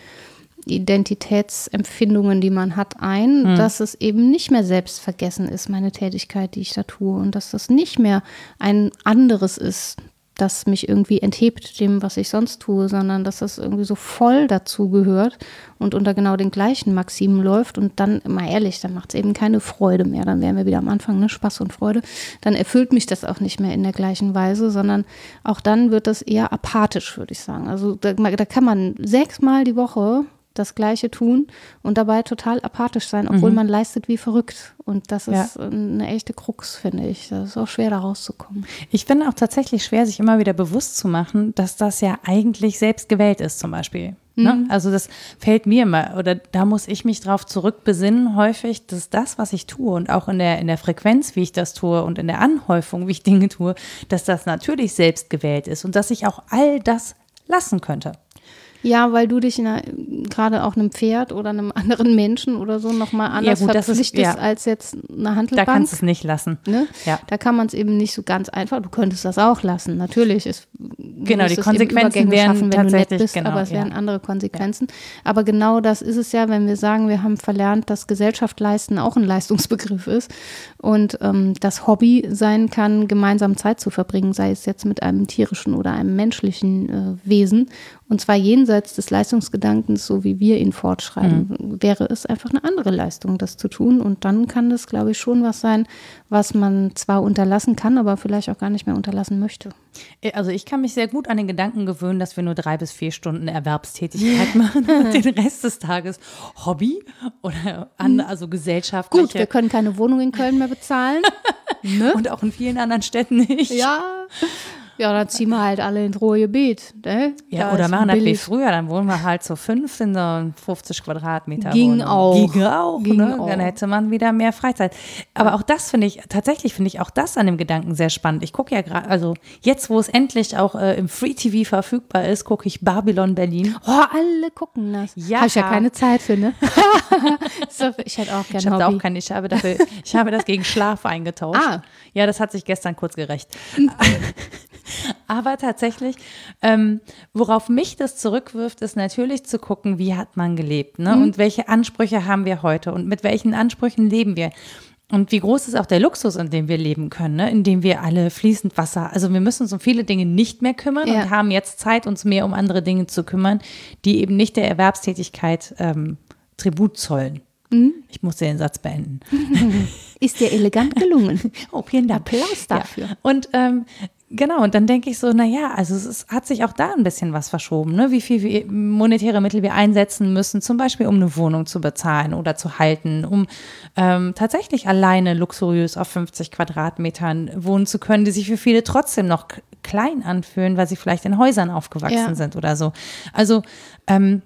Identitätsempfindungen, die man hat, ein, mhm. dass es eben nicht mehr selbstvergessen ist, meine Tätigkeit, die ich da tue, und dass das nicht mehr ein anderes ist, das mich irgendwie enthebt dem, was ich sonst tue, sondern dass das irgendwie so voll dazu gehört und unter genau den gleichen Maximen läuft und dann, mal ehrlich, dann macht es eben keine Freude mehr. Dann wären wir wieder am Anfang, ne, Spaß und Freude. Dann erfüllt mich das auch nicht mehr in der gleichen Weise, sondern auch dann wird das eher apathisch, würde ich sagen. Also da, da kann man sechsmal die Woche das Gleiche tun und dabei total apathisch sein, obwohl mhm. man leistet wie verrückt. Und das ist ja. eine echte Krux, finde ich. Das ist auch schwer, da rauszukommen. Ich finde auch tatsächlich schwer, sich immer wieder bewusst zu machen, dass das ja eigentlich selbst gewählt ist, zum Beispiel. Ne? Mhm. Also das fällt mir immer, oder da muss ich mich drauf zurückbesinnen, häufig, dass das, was ich tue und auch in der, in der Frequenz, wie ich das tue und in der Anhäufung, wie ich Dinge tue, dass das natürlich selbst gewählt ist und dass ich auch all das lassen könnte. Ja, weil du dich gerade auch einem Pferd oder einem anderen Menschen oder so nochmal anders ja, gut, verpflichtest ist, ja. als jetzt eine Handelbank. Da kannst du es nicht lassen. Ne? Ja. Da kann man es eben nicht so ganz einfach. Du könntest das auch lassen. Natürlich ist genau die Konsequenzen wären schaffen, wenn du nett bist, genau, aber es wären andere Konsequenzen. Aber genau das ist es ja, wenn wir sagen, wir haben verlernt, dass Gesellschaft leisten auch ein Leistungsbegriff ist und ähm, das Hobby sein kann, gemeinsam Zeit zu verbringen, sei es jetzt mit einem tierischen oder einem menschlichen äh, Wesen und zwar jenseits des Leistungsgedankens, so wie wir ihn fortschreiben, mhm. wäre es einfach eine andere Leistung, das zu tun. Und dann kann das, glaube ich, schon was sein, was man zwar unterlassen kann, aber vielleicht auch gar nicht mehr unterlassen möchte. Äh, also ich kann mich sehr gut an den Gedanken gewöhnen, dass wir nur drei bis vier Stunden Erwerbstätigkeit machen und den Rest des Tages Hobby oder an, also gesellschaftliche. Gut, wir können keine Wohnung in Köln mehr bezahlen. ne? Und auch in vielen anderen Städten nicht. Ja. Ja, dann ziehen wir halt alle ins Ruhrgebiet. Ne? Ja, da oder machen das wie früher, dann wohnen wir halt so fünf in so 50 Quadratmeter. Ging Wohnung. auch. Ging auch, Ging ne? auch. Dann hätte man wieder mehr Freizeit. Aber auch das finde ich, tatsächlich finde ich auch das an dem Gedanken sehr spannend. Ich gucke ja gerade, also jetzt, wo es endlich auch äh, im Free TV verfügbar ist, gucke ich Babylon Berlin. Oh, alle gucken das. Ja. Habe ich ja keine Zeit für, ne? so, ich hätte auch gerne Ich habe auch keine, ich habe dafür, ich habe das gegen Schlaf eingetauscht. Ah. Ja, das hat sich gestern kurz gerecht. Aber tatsächlich, ähm, worauf mich das zurückwirft, ist natürlich zu gucken, wie hat man gelebt ne? Mhm. und welche Ansprüche haben wir heute und mit welchen Ansprüchen leben wir. Und wie groß ist auch der Luxus, in dem wir leben können, ne? in dem wir alle fließend Wasser, also wir müssen uns um viele Dinge nicht mehr kümmern ja. und haben jetzt Zeit, uns mehr um andere Dinge zu kümmern, die eben nicht der Erwerbstätigkeit ähm, Tribut zollen. Mhm. Ich muss den Satz beenden. Ist dir elegant gelungen. oh, vielen. Applaus dafür. Ja. Und ähm, Genau, und dann denke ich so, na ja, also es ist, hat sich auch da ein bisschen was verschoben, ne? wie viel monetäre Mittel wir einsetzen müssen, zum Beispiel um eine Wohnung zu bezahlen oder zu halten, um ähm, tatsächlich alleine luxuriös auf 50 Quadratmetern wohnen zu können, die sich für viele trotzdem noch klein anfühlen, weil sie vielleicht in Häusern aufgewachsen ja. sind oder so. Also ähm,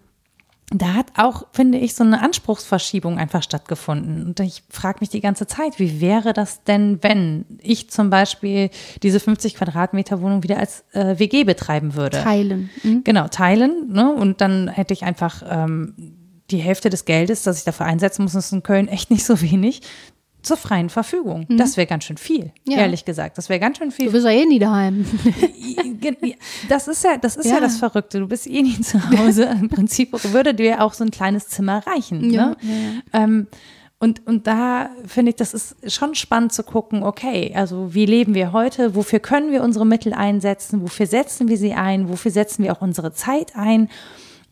da hat auch, finde ich, so eine Anspruchsverschiebung einfach stattgefunden. Und ich frage mich die ganze Zeit, wie wäre das denn, wenn ich zum Beispiel diese 50 Quadratmeter Wohnung wieder als äh, WG betreiben würde? Teilen. Mhm. Genau, teilen. Ne? Und dann hätte ich einfach ähm, die Hälfte des Geldes, das ich dafür einsetzen muss, ist in Köln echt nicht so wenig zur freien Verfügung. Mhm. Das wäre ganz schön viel, ja. ehrlich gesagt. Das wäre ganz schön viel. Du bist ja eh nie daheim. das ist ja, das ist ja. ja das Verrückte. Du bist eh nie zu Hause. Im Prinzip würde dir auch so ein kleines Zimmer reichen. Ja. Ne? Ähm, und, und da finde ich, das ist schon spannend zu gucken, okay, also wie leben wir heute, wofür können wir unsere Mittel einsetzen, wofür setzen wir sie ein, wofür setzen wir auch unsere Zeit ein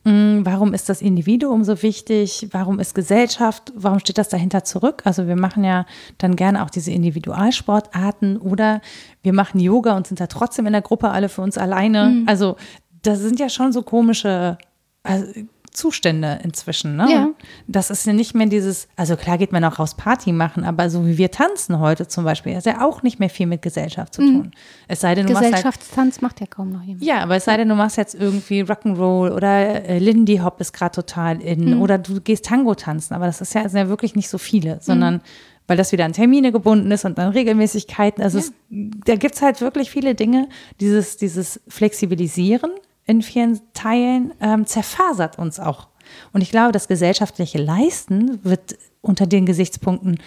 warum ist das Individuum so wichtig? Warum ist Gesellschaft? Warum steht das dahinter zurück? Also wir machen ja dann gerne auch diese Individualsportarten oder wir machen Yoga und sind da trotzdem in der Gruppe alle für uns alleine. Mhm. Also das sind ja schon so komische also Zustände inzwischen. Ne? Ja. Das ist ja nicht mehr dieses, also klar geht man auch raus Party machen, aber so wie wir tanzen heute zum Beispiel, ist ja auch nicht mehr viel mit Gesellschaft zu mhm. tun. Mhm. Es sei denn, du Gesellschaftstanz halt, macht ja kaum noch jemand. Ja, aber es sei denn, du machst jetzt irgendwie Rock'n'Roll oder äh, Lindy Hop ist gerade total in mhm. oder du gehst Tango tanzen, aber das ist ja, sind ja wirklich nicht so viele, sondern mhm. weil das wieder an Termine gebunden ist und an Regelmäßigkeiten. Also ja. es, da gibt es halt wirklich viele Dinge, dieses, dieses Flexibilisieren in vielen Teilen ähm, zerfasert uns auch. Und ich glaube, das gesellschaftliche Leisten wird unter den Gesichtspunkten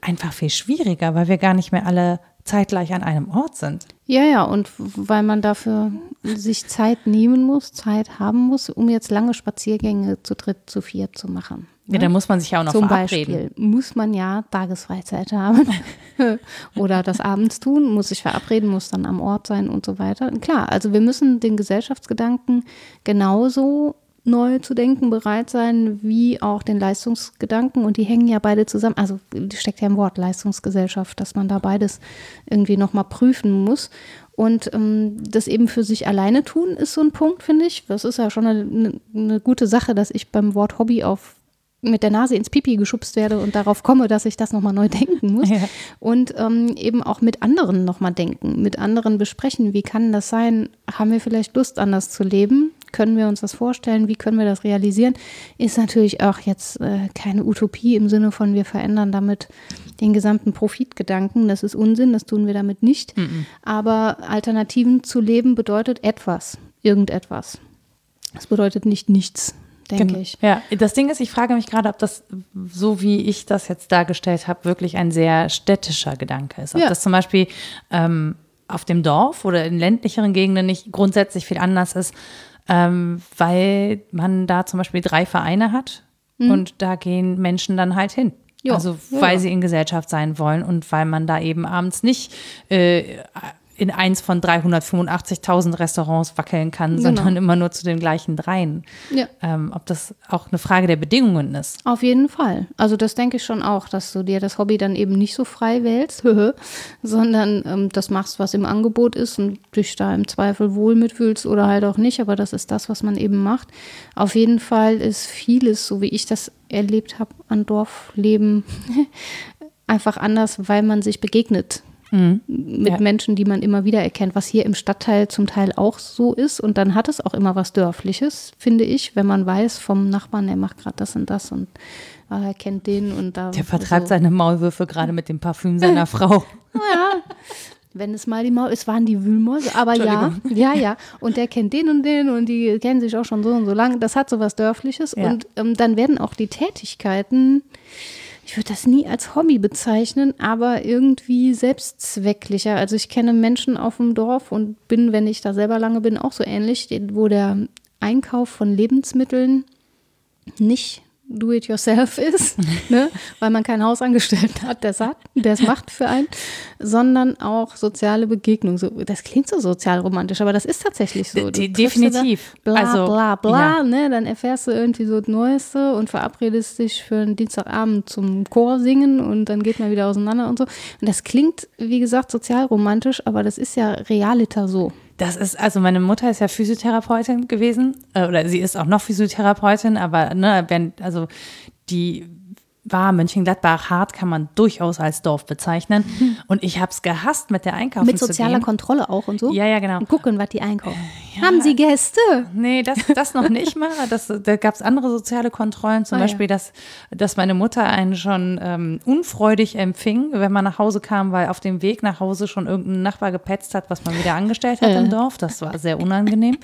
einfach viel schwieriger, weil wir gar nicht mehr alle zeitgleich an einem Ort sind. Ja, ja, und weil man dafür sich Zeit nehmen muss, Zeit haben muss, um jetzt lange Spaziergänge zu dritt, zu viert zu machen. Ja, da muss man sich ja auch noch Zum verabreden. Beispiel muss man ja Tagesfreizeit haben oder das abends tun, muss sich verabreden, muss dann am Ort sein und so weiter. Klar, also wir müssen den Gesellschaftsgedanken genauso neu zu denken bereit sein, wie auch den Leistungsgedanken. Und die hängen ja beide zusammen. Also steckt ja im Wort Leistungsgesellschaft, dass man da beides irgendwie nochmal prüfen muss. Und ähm, das eben für sich alleine tun ist so ein Punkt, finde ich. Das ist ja schon eine, eine gute Sache, dass ich beim Wort Hobby auf mit der Nase ins Pipi geschubst werde und darauf komme, dass ich das nochmal neu denken muss. Ja. Und ähm, eben auch mit anderen nochmal denken, mit anderen besprechen, wie kann das sein? Haben wir vielleicht Lust, anders zu leben? Können wir uns das vorstellen? Wie können wir das realisieren? Ist natürlich auch jetzt äh, keine Utopie im Sinne von, wir verändern damit den gesamten Profitgedanken. Das ist Unsinn, das tun wir damit nicht. Mhm. Aber Alternativen zu leben bedeutet etwas, irgendetwas. Das bedeutet nicht nichts denke ich. Ja, das Ding ist, ich frage mich gerade, ob das, so wie ich das jetzt dargestellt habe, wirklich ein sehr städtischer Gedanke ist. Ob ja. das zum Beispiel ähm, auf dem Dorf oder in ländlicheren Gegenden nicht grundsätzlich viel anders ist, ähm, weil man da zum Beispiel drei Vereine hat mhm. und da gehen Menschen dann halt hin. Jo, also weil ja. sie in Gesellschaft sein wollen und weil man da eben abends nicht äh, in eins von 385.000 Restaurants wackeln kann, genau. sondern immer nur zu den gleichen dreien. Ja. Ähm, ob das auch eine Frage der Bedingungen ist. Auf jeden Fall. Also das denke ich schon auch, dass du dir das Hobby dann eben nicht so frei wählst, sondern ähm, das machst, was im Angebot ist und dich da im Zweifel wohl mitfühlst oder halt auch nicht. Aber das ist das, was man eben macht. Auf jeden Fall ist vieles, so wie ich das erlebt habe, an Dorfleben einfach anders, weil man sich begegnet Mhm. Mit ja. Menschen, die man immer wieder erkennt, was hier im Stadtteil zum Teil auch so ist. Und dann hat es auch immer was Dörfliches, finde ich, wenn man weiß vom Nachbarn, der macht gerade das und das und ah, er kennt den und da. Der vertreibt so. seine Maulwürfe gerade mit dem Parfüm seiner Frau. Ja. Wenn es mal die Maul, es waren die Wühlmäuse, aber ja, ja, ja. Und der kennt den und den und die kennen sich auch schon so und so lange. Das hat so was Dörfliches. Ja. Und ähm, dann werden auch die Tätigkeiten ich würde das nie als Hobby bezeichnen, aber irgendwie selbstzwecklicher. Also ich kenne Menschen auf dem Dorf und bin, wenn ich da selber lange bin, auch so ähnlich, wo der Einkauf von Lebensmitteln nicht Do-it-yourself ist, ne? weil man keinen Hausangestellten hat, der es macht für einen, sondern auch soziale Begegnung. So, das klingt so sozialromantisch, aber das ist tatsächlich so. De definitiv. Bla, also, bla, bla, ja. ne? Dann erfährst du irgendwie so das Neueste und verabredest dich für einen Dienstagabend zum Chor singen und dann geht man wieder auseinander und so. Und das klingt, wie gesagt, sozialromantisch, aber das ist ja realiter so. Das ist, also meine Mutter ist ja Physiotherapeutin gewesen, äh, oder sie ist auch noch Physiotherapeutin, aber ne, wenn, also die war Mönchengladbach hart, kann man durchaus als Dorf bezeichnen. Mhm. Und ich habe es gehasst, mit der Einkaufen Mit sozialer. Kontrolle auch und so? Ja, ja, genau. Und gucken, was die einkaufen. Ja. Haben Sie Gäste? Nee, das, das noch nicht mal. Das, da gab es andere soziale Kontrollen, zum oh, Beispiel, ja. dass, dass meine Mutter einen schon ähm, unfreudig empfing, wenn man nach Hause kam, weil auf dem Weg nach Hause schon irgendein Nachbar gepetzt hat, was man wieder angestellt hat äh. im Dorf. Das war sehr unangenehm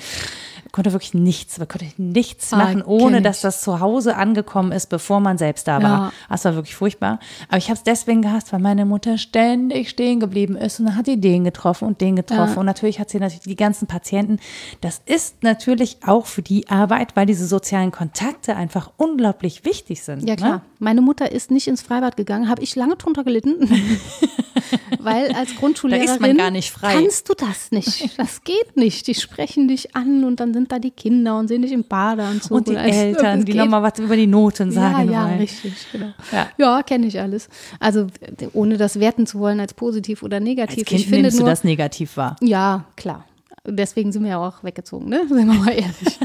konnte wirklich nichts, man konnte nichts ah, machen, ohne dass das zu Hause angekommen ist, bevor man selbst da war. Ja. Das war wirklich furchtbar. Aber ich habe es deswegen gehasst, weil meine Mutter ständig stehen geblieben ist und dann hat die den getroffen und den getroffen. Ja. Und natürlich hat sie natürlich die ganzen Patienten. Das ist natürlich auch für die Arbeit, weil diese sozialen Kontakte einfach unglaublich wichtig sind. Ja, ne? klar. Ne? Meine Mutter ist nicht ins Freibad gegangen, habe ich lange drunter gelitten. weil als Grundschullehrerin da ist man gar nicht frei. kannst du das nicht. Das geht nicht. Die sprechen dich an und dann sind da die Kinder und sehen dich im Badeanzug. Und die Eltern, die nochmal was über die Noten sagen Ja, ja, wollen. richtig, genau. Ja, ja kenne ich alles. Also ohne das werten zu wollen als positiv oder negativ. Als kind ich finde nimmst nur, du das negativ wahr? Ja, klar. Deswegen sind wir ja auch weggezogen, ne? Sind wir mal ehrlich.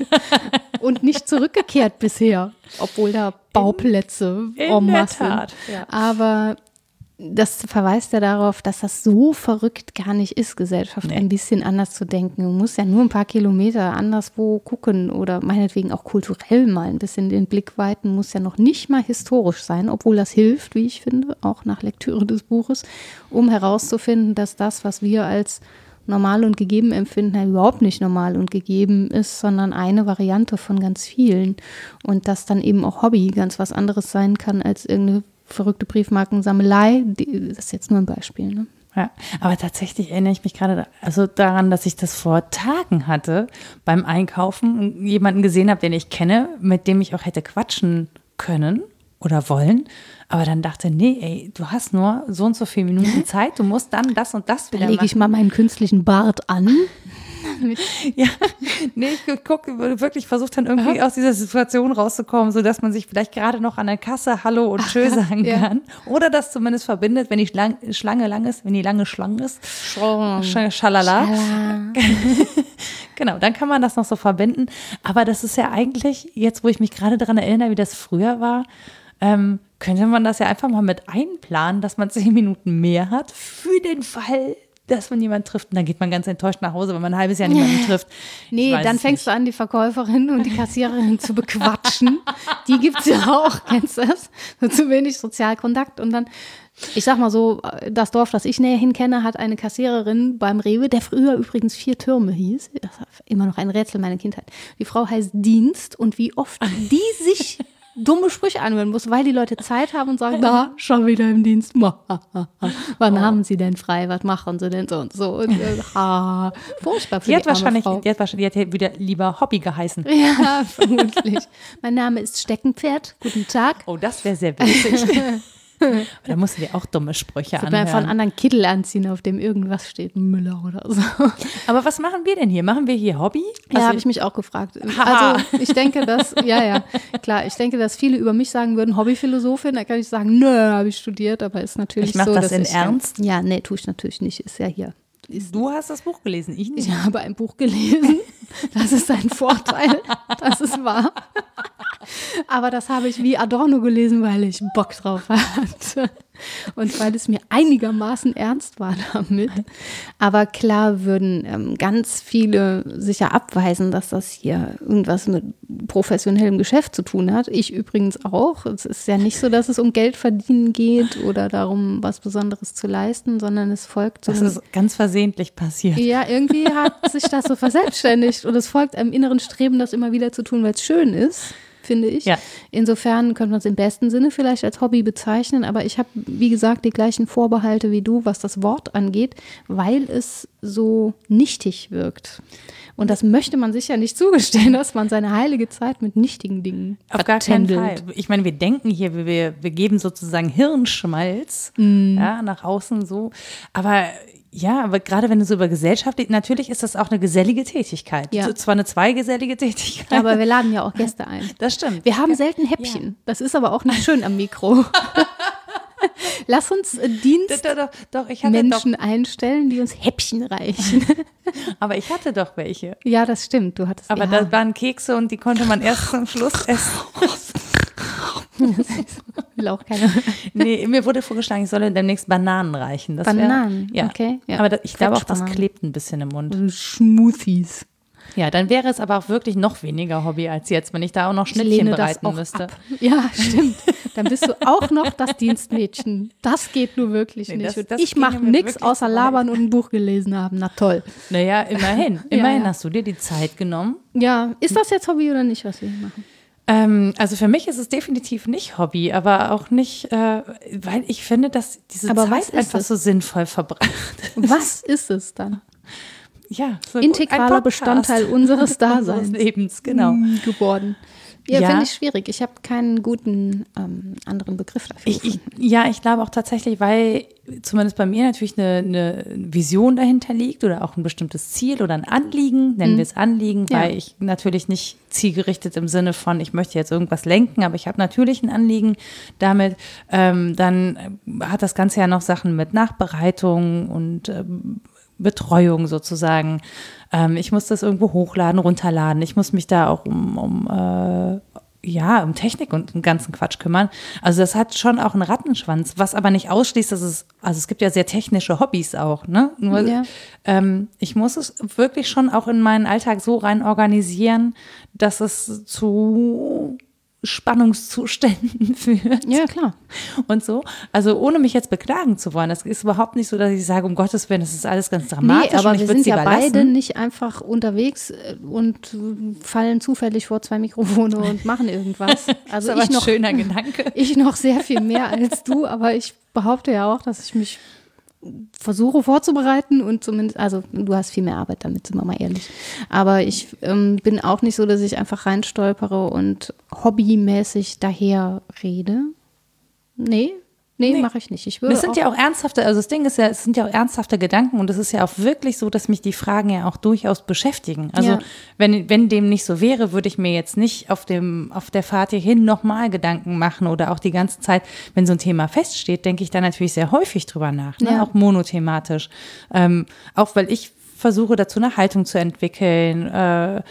und nicht zurückgekehrt bisher, obwohl da Bauplätze en masse sind. Ja. Aber das verweist ja darauf, dass das so verrückt gar nicht ist, Gesellschaft nee. ein bisschen anders zu denken. Du musst ja nur ein paar Kilometer anderswo gucken oder meinetwegen auch kulturell mal ein bisschen den Blick weiten, muss ja noch nicht mal historisch sein, obwohl das hilft, wie ich finde, auch nach Lektüre des Buches, um herauszufinden, dass das, was wir als normal und gegeben empfinden, ja überhaupt nicht normal und gegeben ist, sondern eine Variante von ganz vielen. Und dass dann eben auch Hobby ganz was anderes sein kann als irgendeine verrückte Briefmarkensammelei. Die, das ist jetzt nur ein Beispiel. Ne? Ja, aber tatsächlich erinnere ich mich gerade also daran, dass ich das vor Tagen hatte beim Einkaufen jemanden gesehen habe, den ich kenne, mit dem ich auch hätte quatschen können oder wollen. Aber dann dachte, nee, ey, du hast nur so und so viele Minuten Zeit, du musst dann das und das wieder Lege machen. ich mal meinen künstlichen Bart an. Ja, nee, ich gucke, wirklich versucht dann irgendwie aus dieser Situation rauszukommen, sodass man sich vielleicht gerade noch an der Kasse Hallo und Tschö sagen ja. kann. Oder das zumindest verbindet, wenn die Schlang, Schlange lang ist, wenn die lange Schlange ist. Sch Schalala. Genau, dann kann man das noch so verbinden. Aber das ist ja eigentlich, jetzt wo ich mich gerade daran erinnere, wie das früher war, ähm, könnte man das ja einfach mal mit einplanen, dass man zehn Minuten mehr hat für den Fall, dass man jemanden trifft. Und dann geht man ganz enttäuscht nach Hause, wenn man ein halbes Jahr niemanden trifft. Nee, dann fängst du an, die Verkäuferin und die Kassiererin zu bequatschen. Die gibt es ja auch, kennst du das? So zu wenig Sozialkontakt. Und dann, ich sag mal so, das Dorf, das ich näherhin kenne, hat eine Kassiererin beim Rewe, der früher übrigens vier Türme hieß. Das war immer noch ein Rätsel meiner Kindheit. Die Frau heißt Dienst und wie oft die sich dumme Sprüche anhören muss, weil die Leute Zeit haben und sagen, da, schon wieder im Dienst. Wann haben sie denn frei? Was machen sie denn so und so? Und, äh, ha, furchtbar für Die die, hat, wahrscheinlich, Frau. die, hat wahrscheinlich, die hat wieder lieber Hobby geheißen. Ja, vermutlich. mein Name ist Steckenpferd. Guten Tag. Oh, das wäre sehr witzig. da musst du dir auch dumme Sprüche Ich mir einfach einen anhören. anderen Kittel anziehen, auf dem irgendwas steht, Müller oder so. Aber was machen wir denn hier? Machen wir hier Hobby? Ja, Also- habe ich mich auch gefragt. Haha. Also ich denke, dass, ja, ja, klar, ich denke, dass viele über mich sagen würden, Hobbyphilosophin, da kann ich sagen, nö, habe ich studiert, aber ist natürlich Ich mach so, das dass in ich, Ernst? Ja, nee, tue ich natürlich nicht, ist ja hier. Ist, Du hast das Buch gelesen, ich nicht. ich habe ein Buch gelesen, das ist ein Vorteil, das ist wahr. Aber das habe ich wie Adorno gelesen, weil ich Bock drauf hatte. Und weil es mir einigermaßen ernst war damit. Aber klar würden ähm, ganz viele sicher abweisen, dass das hier irgendwas mit professionellem Geschäft zu tun hat. Ich übrigens auch. Es ist ja nicht so, dass es um Geld verdienen geht oder darum, was Besonderes zu leisten, sondern es folgt so Das ist ganz versehentlich passiert. ja, irgendwie hat sich das so verselbstständigt und es folgt einem inneren Streben, das immer wieder zu tun, weil es schön ist, finde ich. Ja. Insofern könnte man es im besten Sinne vielleicht als Hobby bezeichnen, aber ich habe, wie gesagt, die gleichen Vorbehalte wie du, was das Wort angeht, weil es so nichtig wirkt. Und das möchte man sich ja nicht zugestehen, dass man seine heilige Zeit mit nichtigen Dingen Auf gar keinen. Fall. Ich meine, wir denken hier, wir, wir geben sozusagen Hirnschmalz Mhm. ja, nach außen so. Aber ja, aber gerade wenn du so über Gesellschaft, natürlich ist das auch eine gesellige Tätigkeit. Ja. Zwar eine zweigesellige Tätigkeit. Aber wir laden ja auch Gäste ein. das stimmt. Wir haben selten Häppchen. Das ist aber auch nicht schön am Mikro. Lass uns äh, Dienst doch, doch, doch, Menschen einstellen, die uns Häppchen reichen. aber ich hatte doch welche. ja, das stimmt. Du hattest Aber ja. das waren Kekse und die konnte man erst zum Schluss essen. will auch keiner. Nee, mir wurde vorgeschlagen, ich solle demnächst Bananen reichen. Das wär- Bananen, ja. okay, ja. Aber da, ich glaube auch, das klebt ein bisschen im Mund. Smoothies. Ja, dann wäre es aber auch wirklich noch weniger Hobby als jetzt, wenn ich da auch noch Ich Schnittchen bereiten auch müsste. ab. Ja, stimmt. Dann bist du auch noch das Dienstmädchen. Das geht nur wirklich Nee, nicht. das- das ich mache nichts außer labern und ein Buch gelesen haben. Na toll. Naja, immerhin. Ja, Immerhin ja. hast du dir die Zeit genommen. Ja, ist das jetzt Hobby oder nicht, was wir hier machen? Ähm, also für mich ist es definitiv nicht Hobby, aber auch nicht, äh, weil ich finde, dass diese Aber was Zeit ist einfach es? so sinnvoll verbracht. Was ist es dann? Ja, so Integraler Bestandteil unseres unseres Daseins. Lebens, genau. Mm, geworden. Ja, Ja. finde ich schwierig. Ich habe keinen guten ähm, anderen Begriff dafür. Ich, ich, ja, ich glaube auch tatsächlich, weil zumindest bei mir natürlich eine, eine Vision dahinter liegt oder auch ein bestimmtes Ziel oder ein Anliegen, nennen wir es Anliegen, Mhm. Ja. weil ich natürlich nicht zielgerichtet im Sinne von, ich möchte jetzt irgendwas lenken, aber ich habe natürlich ein Anliegen damit. Ähm, dann hat das Ganze ja noch Sachen mit Nachbereitung und ähm, Betreuung sozusagen. Ähm, ich muss das irgendwo hochladen, runterladen. Ich muss mich da auch um, um äh, ja, um Technik und den ganzen Quatsch kümmern. Also das hat schon auch einen Rattenschwanz, was aber nicht ausschließt, dass es, also es gibt ja sehr technische Hobbys auch, ne? Nur Ja. ähm, ich muss es wirklich schon auch in meinen Alltag so rein organisieren, dass es zu Spannungszuständen führt Ja, klar. und so. Also ohne mich jetzt beklagen zu wollen. Das ist überhaupt nicht so, dass ich sage, um Gottes Willen, das ist alles ganz dramatisch Nee, aber wir sind ja überlassen. beide nicht einfach unterwegs äh, und fallen zufällig vor zwei Mikrofone und machen irgendwas. Also das ist aber ich ein noch, schöner Gedanke. ich noch sehr viel mehr als du, aber ich behaupte ja auch, dass ich mich versuche vorzubereiten und zumindest, also du hast viel mehr Arbeit damit, sind wir mal ehrlich. Aber ich ähm, bin auch nicht so, dass ich einfach reinstolpere und hobbymäßig daher rede. Nee, Nee, nee. mache ich nicht. Ich würde das sind ja auch ernsthafte, also das Ding ist ja, es sind ja auch ernsthafte Gedanken und es ist ja auch wirklich so, dass mich die Fragen ja auch durchaus beschäftigen. Also ja. wenn, wenn dem nicht so wäre, würde ich mir jetzt nicht auf dem, auf der Fahrt hierhin nochmal Gedanken machen oder auch die ganze Zeit, wenn so ein Thema feststeht, denke ich da natürlich sehr häufig drüber nach, ne? ja. auch monothematisch. Ähm, auch weil ich versuche dazu eine Haltung zu entwickeln, äh,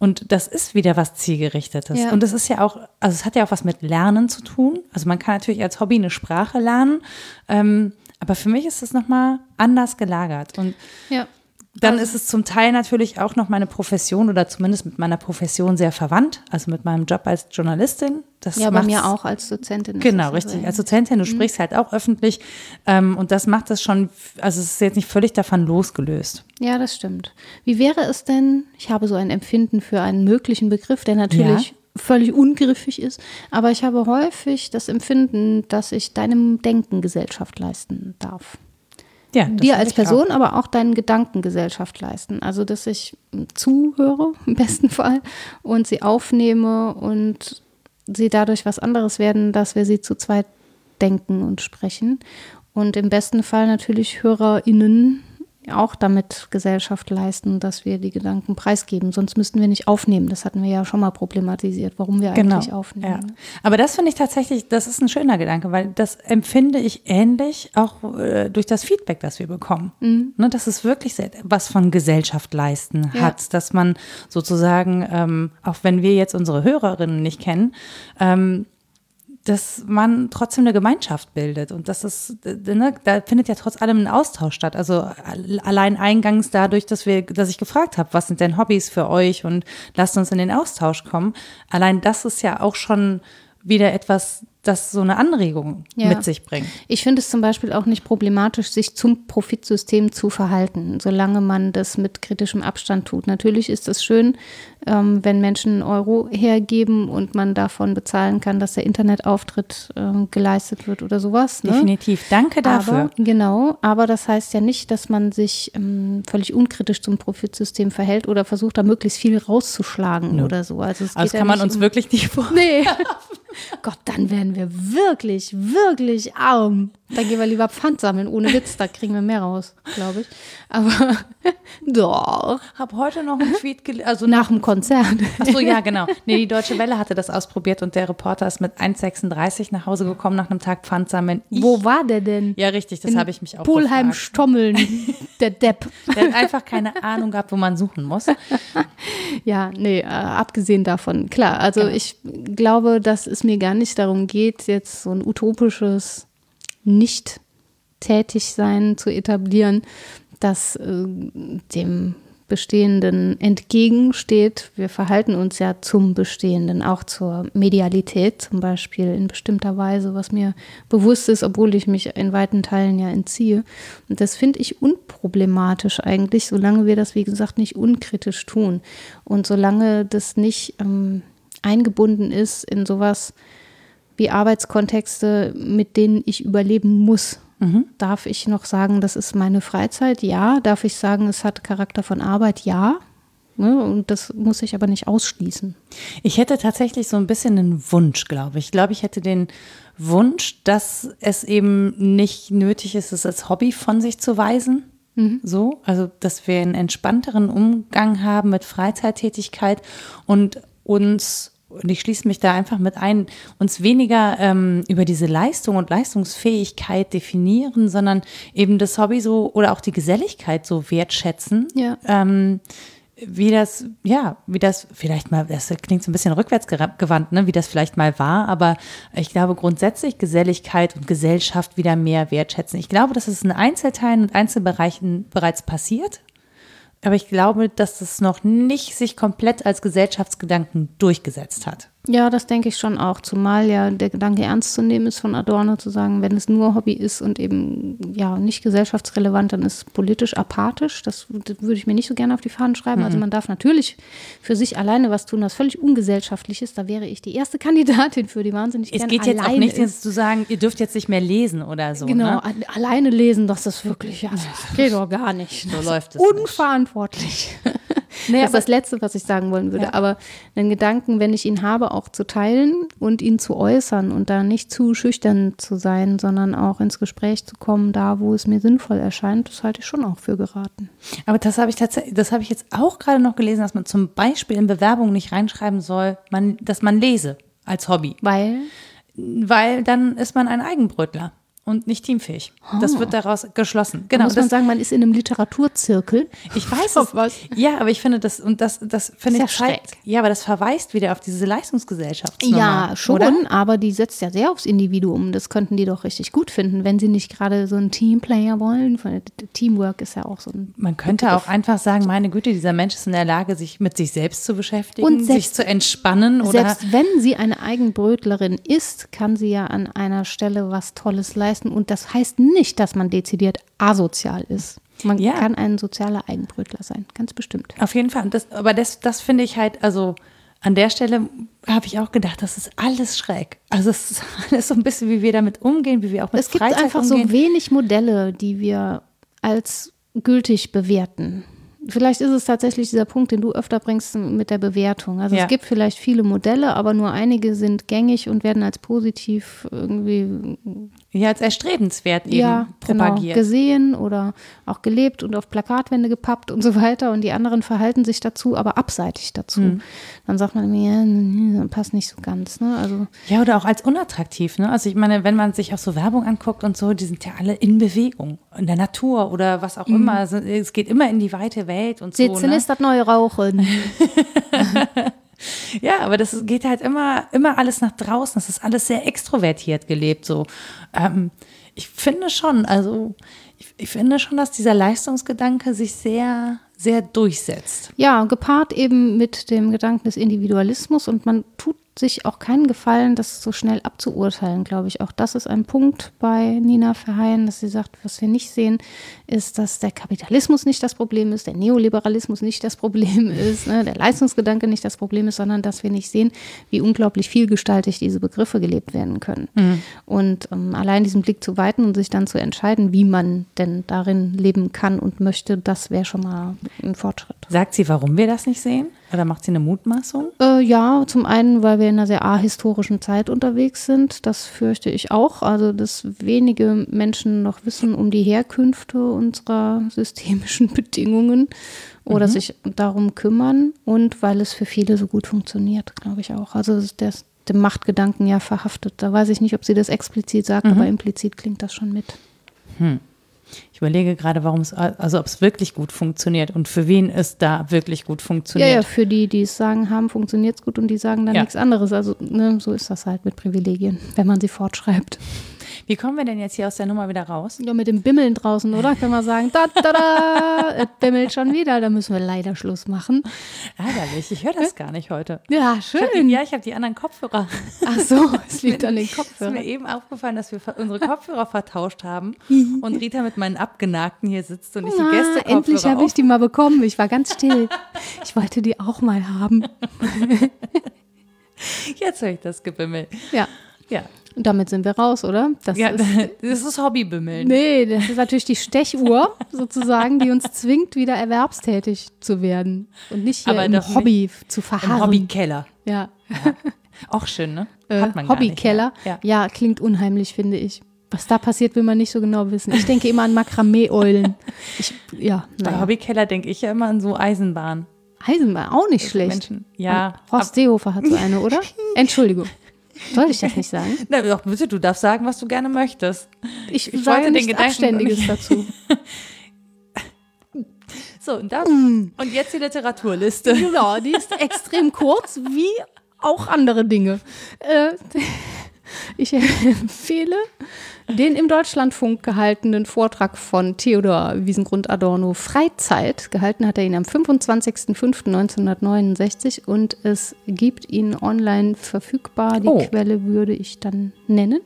und das ist wieder was Zielgerichtetes. Ja. Und es ist ja auch, also es hat ja auch was mit Lernen zu tun. Also man kann natürlich als Hobby eine Sprache lernen. Ähm, aber für mich ist es nochmal anders gelagert. Und ja. Dann also, ist es zum Teil natürlich auch noch meine Profession oder zumindest mit meiner Profession sehr verwandt, also mit meinem Job als Journalistin. Das ja, bei mir auch als Dozentin. Genau, richtig. Als Dozentin, du mhm. sprichst halt auch öffentlich ähm, und das macht es schon, also es ist jetzt nicht völlig davon losgelöst. Ja, das stimmt. Wie wäre es denn, ich habe so ein Empfinden für einen möglichen Begriff, der natürlich ja völlig ungriffig ist. Aber ich habe häufig das Empfinden, dass ich deinem Denken Gesellschaft leisten darf. Ja, dir als Person, auch. aber auch deinen Gedanken Gesellschaft leisten. Also, dass ich zuhöre, im besten Fall, und sie aufnehme und sie dadurch was anderes werden, dass wir sie zu zweit denken und sprechen. Und im besten Fall natürlich HörerInnen auch damit Gesellschaft leisten, dass wir die Gedanken preisgeben. Sonst müssten wir nicht aufnehmen. Das hatten wir ja schon mal problematisiert, warum wir genau, eigentlich aufnehmen. Ja. Aber das finde ich tatsächlich, das ist ein schöner Gedanke, weil das empfinde ich ähnlich auch äh, durch das Feedback, das wir bekommen. Mhm. Ne, dass es wirklich was von Gesellschaft leisten ja. hat, dass man sozusagen, ähm, auch wenn wir jetzt unsere Hörerinnen nicht kennen, ähm, dass man trotzdem eine Gemeinschaft bildet. Und das ist, ne, da findet ja trotz allem ein Austausch statt. Also allein eingangs dadurch, dass wir, dass ich gefragt habe, was sind denn Hobbys für euch und lasst uns in den Austausch kommen. Allein das ist ja auch schon wieder etwas, das so eine Anregung ja. mit sich bringt. Ich finde es zum Beispiel auch nicht problematisch, sich zum Profitsystem zu verhalten, solange man das mit kritischem Abstand tut. Natürlich ist es schön, ähm, wenn Menschen Euro hergeben und man davon bezahlen kann, dass der Internetauftritt äh, geleistet wird oder sowas. Ne? Definitiv. Danke dafür. Aber, genau, aber das heißt ja nicht, dass man sich ähm, völlig unkritisch zum Profitsystem verhält oder versucht, da möglichst viel rauszuschlagen no. oder so. Also, es also das kann ja man uns um, wirklich nicht vor. Nee. Gott, dann werden wir wirklich, wirklich arm. Da gehen wir lieber Pfand sammeln, ohne Witz, da kriegen wir mehr raus, glaube ich. Aber doch. Hab heute noch einen Tweet gelesen, also nach dem Konzert. Achso, ja, genau. Nee, die Deutsche Welle hatte das ausprobiert und der Reporter ist mit 1,36 nach Hause gekommen nach einem Tag Pfand sammeln. Ich, Wo war der denn? Ja, richtig, das habe ich mich auch Polheim gefragt. Stommeln, der Depp. Der hat einfach keine Ahnung gehabt, wo man suchen muss. Ja, nee, äh, abgesehen davon, klar. Also genau. ich glaube, dass es mir gar nicht darum geht, jetzt so ein utopisches nicht tätig sein zu etablieren, das äh, dem Bestehenden entgegensteht. Wir verhalten uns ja zum Bestehenden, auch zur Medialität zum Beispiel in bestimmter Weise, was mir bewusst ist, obwohl ich mich in weiten Teilen ja entziehe. Und das finde ich unproblematisch eigentlich, solange wir das, wie gesagt, nicht unkritisch tun und solange das nicht ähm, eingebunden ist in sowas, wie Arbeitskontexte, mit denen ich überleben muss. Mhm. Darf ich noch sagen, das ist meine Freizeit? Ja. Darf ich sagen, es hat Charakter von Arbeit? Ja. Ne? Und das muss ich aber nicht ausschließen. Ich hätte tatsächlich so ein bisschen einen Wunsch, glaube ich. Ich glaube, ich hätte den Wunsch, dass es eben nicht nötig ist, es als Hobby von sich zu weisen. Mhm. So, also dass wir einen entspannteren Umgang haben mit Freizeittätigkeit und uns und ich schließe mich da einfach mit ein, uns weniger ähm, über diese Leistung und Leistungsfähigkeit definieren, sondern eben das Hobby so oder auch die Geselligkeit so wertschätzen. Ja. Ähm, wie das, ja, wie das vielleicht mal, das klingt so ein bisschen rückwärtsgewandt, ne, wie das vielleicht mal war, aber ich glaube grundsätzlich Geselligkeit und Gesellschaft wieder mehr wertschätzen. Ich glaube, dass es in Einzelteilen und Einzelbereichen bereits passiert, aber ich glaube, dass es noch nicht sich komplett als Gesellschaftsgedanken durchgesetzt hat. Ja, das denke ich schon auch. Zumal ja der Gedanke ernst zu nehmen ist von Adorno zu sagen, wenn es nur Hobby ist und eben ja nicht gesellschaftsrelevant, dann ist es politisch apathisch. Das, das würde ich mir nicht so gerne auf die Fahnen schreiben. Also Mhm. man darf natürlich für sich alleine was tun, was völlig ungesellschaftlich ist. Da wäre ich die erste Kandidatin für, die wahnsinnig Es gern geht jetzt auch nicht ist. jetzt zu sagen, ihr dürft jetzt nicht mehr lesen oder so. Genau, Ne? alleine lesen, das ist wirklich, ja, das geht doch gar nicht. So läuft es. nicht. Nee, das ist das Letzte, was ich sagen wollen würde. Ja. Aber einen Gedanken, wenn ich ihn habe, auch zu teilen und ihn zu äußern und da nicht zu schüchtern zu sein, sondern auch ins Gespräch zu kommen, da wo es mir sinnvoll erscheint, das halte ich schon auch für geraten. aber das habe ich tatsächlich, das habe ich jetzt auch gerade noch gelesen, dass man zum Beispiel in Bewerbungen nicht reinschreiben soll, man, dass man lese als Hobby. Weil, Weil dann ist man ein Eigenbrötler und nicht teamfähig. Das wird daraus geschlossen. Genau. genau, muss man das, sagen, man ist in einem Literaturzirkel. ich weiß es. was? Ja, aber ich finde das, und das, das finde ich schräg. ja, aber das verweist wieder auf diese Leistungsgesellschaftsnummer. Ja, schon, Oder? aber die setzt ja sehr aufs Individuum. Das könnten die doch richtig gut finden, wenn sie nicht gerade so einen Teamplayer wollen. Teamwork ist ja auch so ein Man könnte auch einfach sagen, meine Güte, dieser Mensch ist in der Lage, sich mit sich selbst zu beschäftigen, Und selbst- sich zu entspannen oder Selbst wenn sie eine Eigenbrötlerin ist, kann sie ja an einer Stelle was Tolles leisten. Und das heißt nicht, dass man dezidiert asozial ist. Man Ja. kann ein sozialer Eigenbrötler sein, ganz bestimmt. Auf jeden Fall. Das, aber das, das finde ich halt, also an der Stelle habe ich auch gedacht, das ist alles schräg. Also es ist alles so ein bisschen, wie wir damit umgehen, wie wir auch mit Es gibt Freizeit einfach umgehen. so wenig Modelle, die wir als gültig bewerten. Vielleicht ist es tatsächlich dieser Punkt, den du öfter bringst mit der Bewertung. Also Ja. es gibt vielleicht viele Modelle, aber nur einige sind gängig und werden als positiv irgendwie ja, als erstrebenswert eben ja, genau, propagiert. gesehen oder auch gelebt und auf Plakatwände gepappt und so weiter. Und die anderen verhalten sich dazu, aber abseitig dazu. Hm. Dann sagt man mir, ja, passt nicht so ganz. Ne? Also Ja, oder auch als unattraktiv. Ne? Also ich meine, wenn man sich auch so Werbung anguckt und so, die sind ja alle in Bewegung, in der Natur oder was auch immer. Also es geht immer in die weite Welt und so. Sitzen Ne? ist das neue Rauchen. Ja, aber das geht halt immer, immer alles nach draußen. Das ist alles sehr extrovertiert gelebt. So, ähm, ich finde schon, also ich, ich finde schon, dass dieser Leistungsgedanke sich sehr, sehr durchsetzt. Ja, gepaart eben mit dem Gedanken des Individualismus und man tut sich auch keinen Gefallen, das so schnell abzuurteilen, glaube ich. Auch das ist ein Punkt bei Nina Verheyen, dass sie sagt, was wir nicht sehen, ist, dass der Kapitalismus nicht das Problem ist, der Neoliberalismus nicht das Problem ist, ne, der Leistungsgedanke nicht das Problem ist, sondern dass wir nicht sehen, wie unglaublich vielgestaltig diese Begriffe gelebt werden können. Und ähm, allein diesen Blick zu weiten und sich dann zu entscheiden, wie man denn darin leben kann und möchte, das wäre schon mal ein Fortschritt. Sagt sie, warum wir das nicht sehen? Oder macht sie eine Mutmaßung? Äh, ja, zum einen, weil wir in einer sehr ahistorischen Zeit unterwegs sind. Das fürchte ich auch. Also, dass wenige Menschen noch wissen um die Herkünfte unserer systemischen Bedingungen oder sich darum kümmern. Und weil es für viele so gut funktioniert, glaube ich auch. Also, das, das, dem Machtgedanken ja verhaftet. Da weiß ich nicht, ob sie das explizit sagt, aber implizit klingt das schon mit. Ich überlege gerade, warum es, also ob es wirklich gut funktioniert und für wen es da wirklich gut Ja, funktioniert. ja, für die, die es sagen haben, funktioniert es gut und die sagen dann Ja. nichts anderes. Also ne, so ist das halt mit Privilegien, wenn man sie fortschreibt. Wie kommen wir denn jetzt hier aus der Nummer wieder raus? Ja, mit dem Bimmeln draußen, oder? Können wir sagen, da, da, da, es bimmelt schon wieder, da müssen wir leider Schluss machen. Ärgerlich, ich höre das gar nicht heute. Ja, Ich hab die, schön. ja, ich habe die anderen Kopfhörer. Ach so, es liegt an den Es ist mir Kopfhörern. eben aufgefallen, dass wir unsere Kopfhörer vertauscht haben und Rita mit meinen abgenagten hier sitzt und ich die Gäste endlich habe ich die mal bekommen. Ich war ganz still. Ich wollte die auch mal haben. Jetzt höre ich das Gebimmel. Ja, Ja, und damit sind wir raus, oder? Das ja ist, das ist Hobbybimmeln. nee, das ist natürlich die Stechuhr sozusagen, die uns zwingt, wieder erwerbstätig zu werden und nicht hier Aber im doch nicht Hobby zu Im verharren. Hobbykeller. Ja. Auch schön, ne? äh, Hat man nicht Hobbykeller. mehr. Ja. klingt unheimlich, finde ich. Was da passiert, will man nicht so genau wissen. Ich denke immer an Makramee-Eulen. Ja, Bei naja. Hobbykeller denke ich ja immer an so Eisenbahn. Eisenbahn, auch nicht schlecht. Menschen. Ja. Horst Seehofer hat so eine, oder? Entschuldigung. Soll ich das nicht sagen? Na, doch, bitte, du darfst sagen, was du gerne möchtest. Ich, Ich sage nichts Gedanken Abständiges dazu. So, und, das, Mm. und jetzt die Literaturliste. Genau, die ist extrem kurz, wie auch andere Dinge. Äh, Ich empfehle den im Deutschlandfunk gehaltenen Vortrag von Theodor Wiesengrund Adorno Freizeit. Gehalten hat er ihn am 25.05.1969 und es gibt ihn online verfügbar. Die oh. Quelle würde ich dann nennen.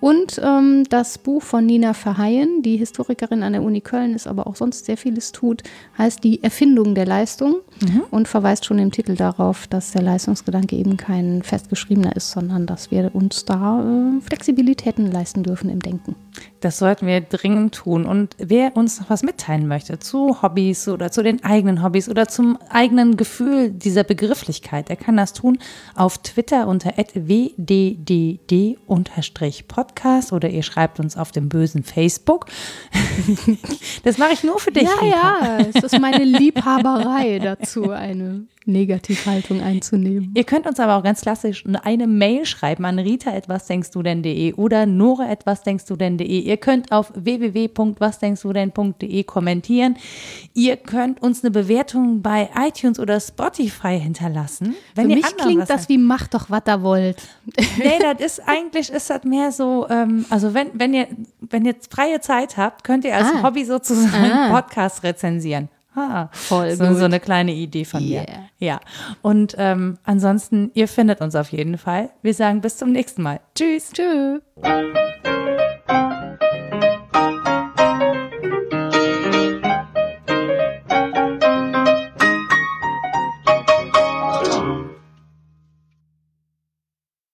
Und ähm, das Buch von Nina Verheyen, die Historikerin an der Uni Köln ist, aber auch sonst sehr vieles tut, heißt Die Erfindung der Leistung mhm. und verweist schon im Titel darauf, dass der Leistungsgedanke eben kein festgeschriebener ist, sondern dass wir uns da äh, Flexibilitäten leisten dürfen im Denken. Das sollten wir dringend tun. Und wer uns noch was mitteilen möchte zu Hobbys oder zu den eigenen Hobbys oder zum eigenen Gefühl dieser Begrifflichkeit, der kann das tun auf Twitter unter wddd-podcast oder ihr schreibt uns auf dem bösen Facebook. Das mache ich nur für dich. Ja, ja, es ist meine Liebhaberei dazu, eine Negativhaltung einzunehmen. Ihr könnt uns aber auch ganz klassisch eine Mail schreiben an rita.wasdenkstudenn.de oder nora.wasdenkstudenn.de. Ihr könnt auf www.wasdenkstudenn.de kommentieren. Ihr könnt uns eine Bewertung bei iTunes oder Spotify hinterlassen. Wenn Für mich klingt das wie macht doch, was ihr wollt. Nee, das ist eigentlich ist das mehr so, ähm, also wenn, wenn ihr, wenn ihr freie Zeit habt, könnt ihr als ah. Hobby sozusagen ah. Podcast rezensieren. Ah, Voll so, so, eine kleine Idee von yeah. mir. Ja. Und ähm, ansonsten, ihr findet uns auf jeden Fall. Wir sagen bis zum nächsten Mal. Tschüss. Tschüss.